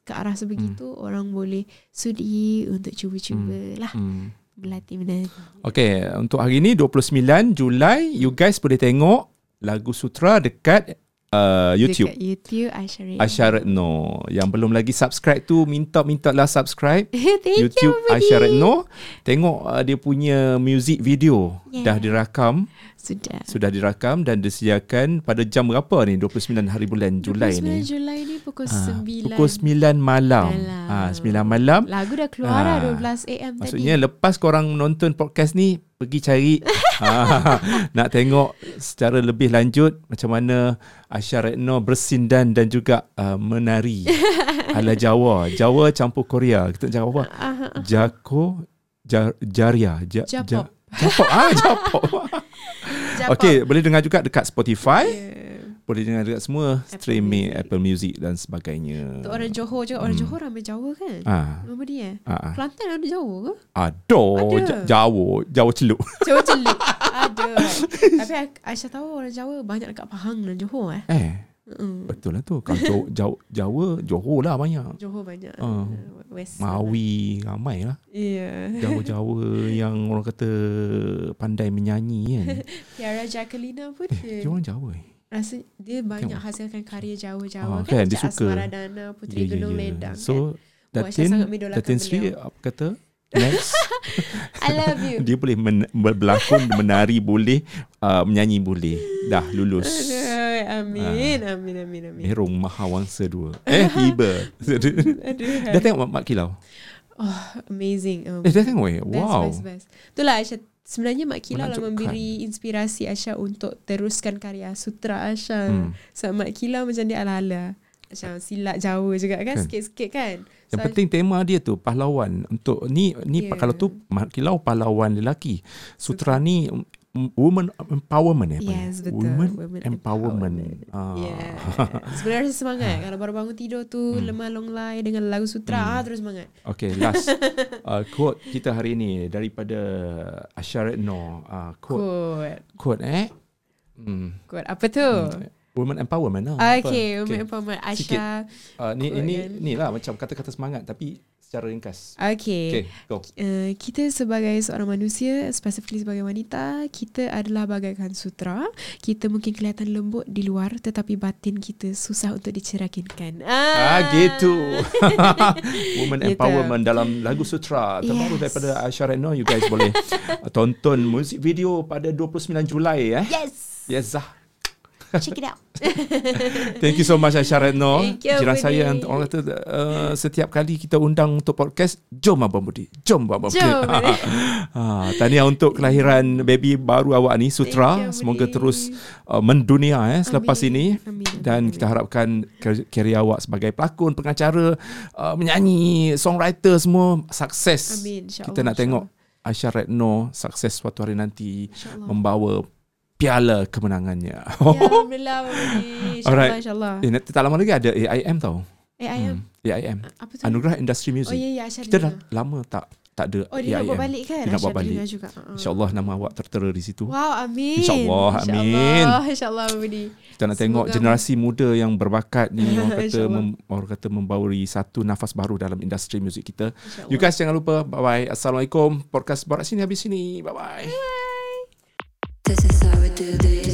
ke arah sebegitu orang boleh sudi untuk cuba-cuba lah Hmm. berlatih menari Okay, untuk hari ni 29 Julai, you guys boleh tengok lagu Sutra dekat uh, YouTube. dekat YouTube Aisyah Retno. Yang belum lagi subscribe tu, minta-mintalah subscribe. Thank YouTube you. Retno. Tengok uh, dia punya music video. Yeah. Dah dirakam. Sudah. Sudah dirakam dan disediakan pada jam berapa ni? 29 hari bulan Julai 29 ni. Julai ni pukul Ha, 9. pukul 9 malam. Malam. Ha, 9 malam. Lagu dah keluar dah Ah, 12 AM tadi. Maksudnya lepas korang menonton podcast ni pergi cari ha, nak tengok secara lebih lanjut macam mana Aisyah Retno bersindan dan juga uh, menari ala Jawa. Jawa campur Korea. Kita nak cakap apa? Jako jar, Jaria. Ja, Japop. Japop. Ah, Japop. Japop. Okey, boleh dengar juga dekat Spotify. Yeah. Boleh dengar dekat semua streaming Apple Music dan sebagainya. Untuk orang Johor juga. Orang Johor ramai Jawa kan? Ah, Nama dia ah, ah. Kelantan ada Jawa ke? Ada. Ja- Jawa, Jawa celuk. Jawa celik. ada. Tapi Ai- Aisyah tahu orang Jawa banyak dekat Pahang dan Johor eh. Eh, Mm. betul lah tu. Kalau Jawa, Jawa, Jawa Johor lah banyak. Johor banyak. Ah. West. Mawi ramai lah. Iya. Jawa-Jawa yang orang kata pandai menyanyi kan. Tiara Jacquelina pun Eh, dia. orang Jawa eh. Rasa dia banyak Tengok. hasilkan karya Jawa-Jawa Ah, kan. kan, dia Macam suka. Asmara Dana, Puteri Ya, ya, Gunung ya. Ledang kan. So, Aisyah Datin, Datin Sri apa kata? Next. I love you. dia boleh men- berlakon, menari boleh, uh, menyanyi boleh. Dah lulus. Amin, amin, amin, amin. Merong Mahawangsa 2. Eh. Aduh, dah tengok Mak, Mak Kilau? oh, amazing. Um, Eh, dah tengok eh? best, Wow. best, best. Itulah Aisyah. Sebenarnya Mak Kilau lah memberi inspirasi Aisyah untuk teruskan karya sutra Aisyah. Hmm. Sebab Mak Kilau macam dia ala-ala. Macam silat Jawa juga kan, Kan. sikit-sikit kan. Yang So, penting tema dia tu pahlawan. Untuk ni ni Yeah. kalau tu Mak Kilau pahlawan lelaki. Sutra ni woman empowerment eh. apa Yes, ni? betul. Women, Women empowerment. empowerment. Ah. Yeah. Sebenarnya semangat Kalau baru bangun tidur tu Lemah long lay Dengan lagu sutra ah, Terus semangat Okay, last uh, quote kita hari ni daripada Asha Retno. Uh, quote, Quote quote eh. Hmm. Quote apa tu? Women empowerment lah. Ah, Apa? Okay, Okay. Women Empowerment Sikit. Aisyah Uh, ni Quote ini kan. ni lah macam kata-kata semangat tapi secara ringkas. Okay, Okay, go. Uh, kita sebagai seorang manusia, specifically sebagai wanita, kita adalah bagaikan sutra. Kita mungkin kelihatan lembut di luar, tetapi batin kita susah untuk dicerakinkan. Ah, gitu. Women Gitu. empowerment dalam lagu sutra terbaru Yes. daripada Aisyah Retno. You guys boleh tonton musik video pada 29 Julai eh. Yes, Yes, Zah. Check it out. Thank you so much Aisyah Retno. Thank you, Jiran saya yang orang kata uh, setiap kali kita undang untuk podcast, jom Abang Budi. Jom Abang Budi. Jom, ha, tahniah untuk kelahiran baby baru awak ni Sutra. You, Semoga Budi. terus uh, mendunia eh selepas Amin. ini. Amin, Dan kita harapkan ker- kerjaya awak sebagai pelakon, pengacara, uh, menyanyi, songwriter semua sukses. Amin, Kita nak tengok Aisyah Retno sukses suatu hari nanti membawa piala kemenangannya. Ya, Alhamdulillah. InsyaAllah, insyaAllah. Eh, nanti tak lama lagi ada AIM tau. AIM. Hmm, AIM. Apa tu? Anugerah Industri Oh, Music. ya, ya, Aisyah Kita dah lama tak tak ada Oh, dia nak AIM. buat balik kan? Dia nak buat balik. juga. Uh-uh. InsyaAllah nama awak tertera di situ. Wow, amin. InsyaAllah, amin. InsyaAllah, InsyaAllah, Budi. Kita nak tengok generasi muda yang berbakat ni orang kata mem, orang kata membawai satu nafas baru dalam industri muzik kita. You guys jangan lupa bye bye. Assalamualaikum. Podcast Borak sini habis sini. Bye bye. This is how we do this.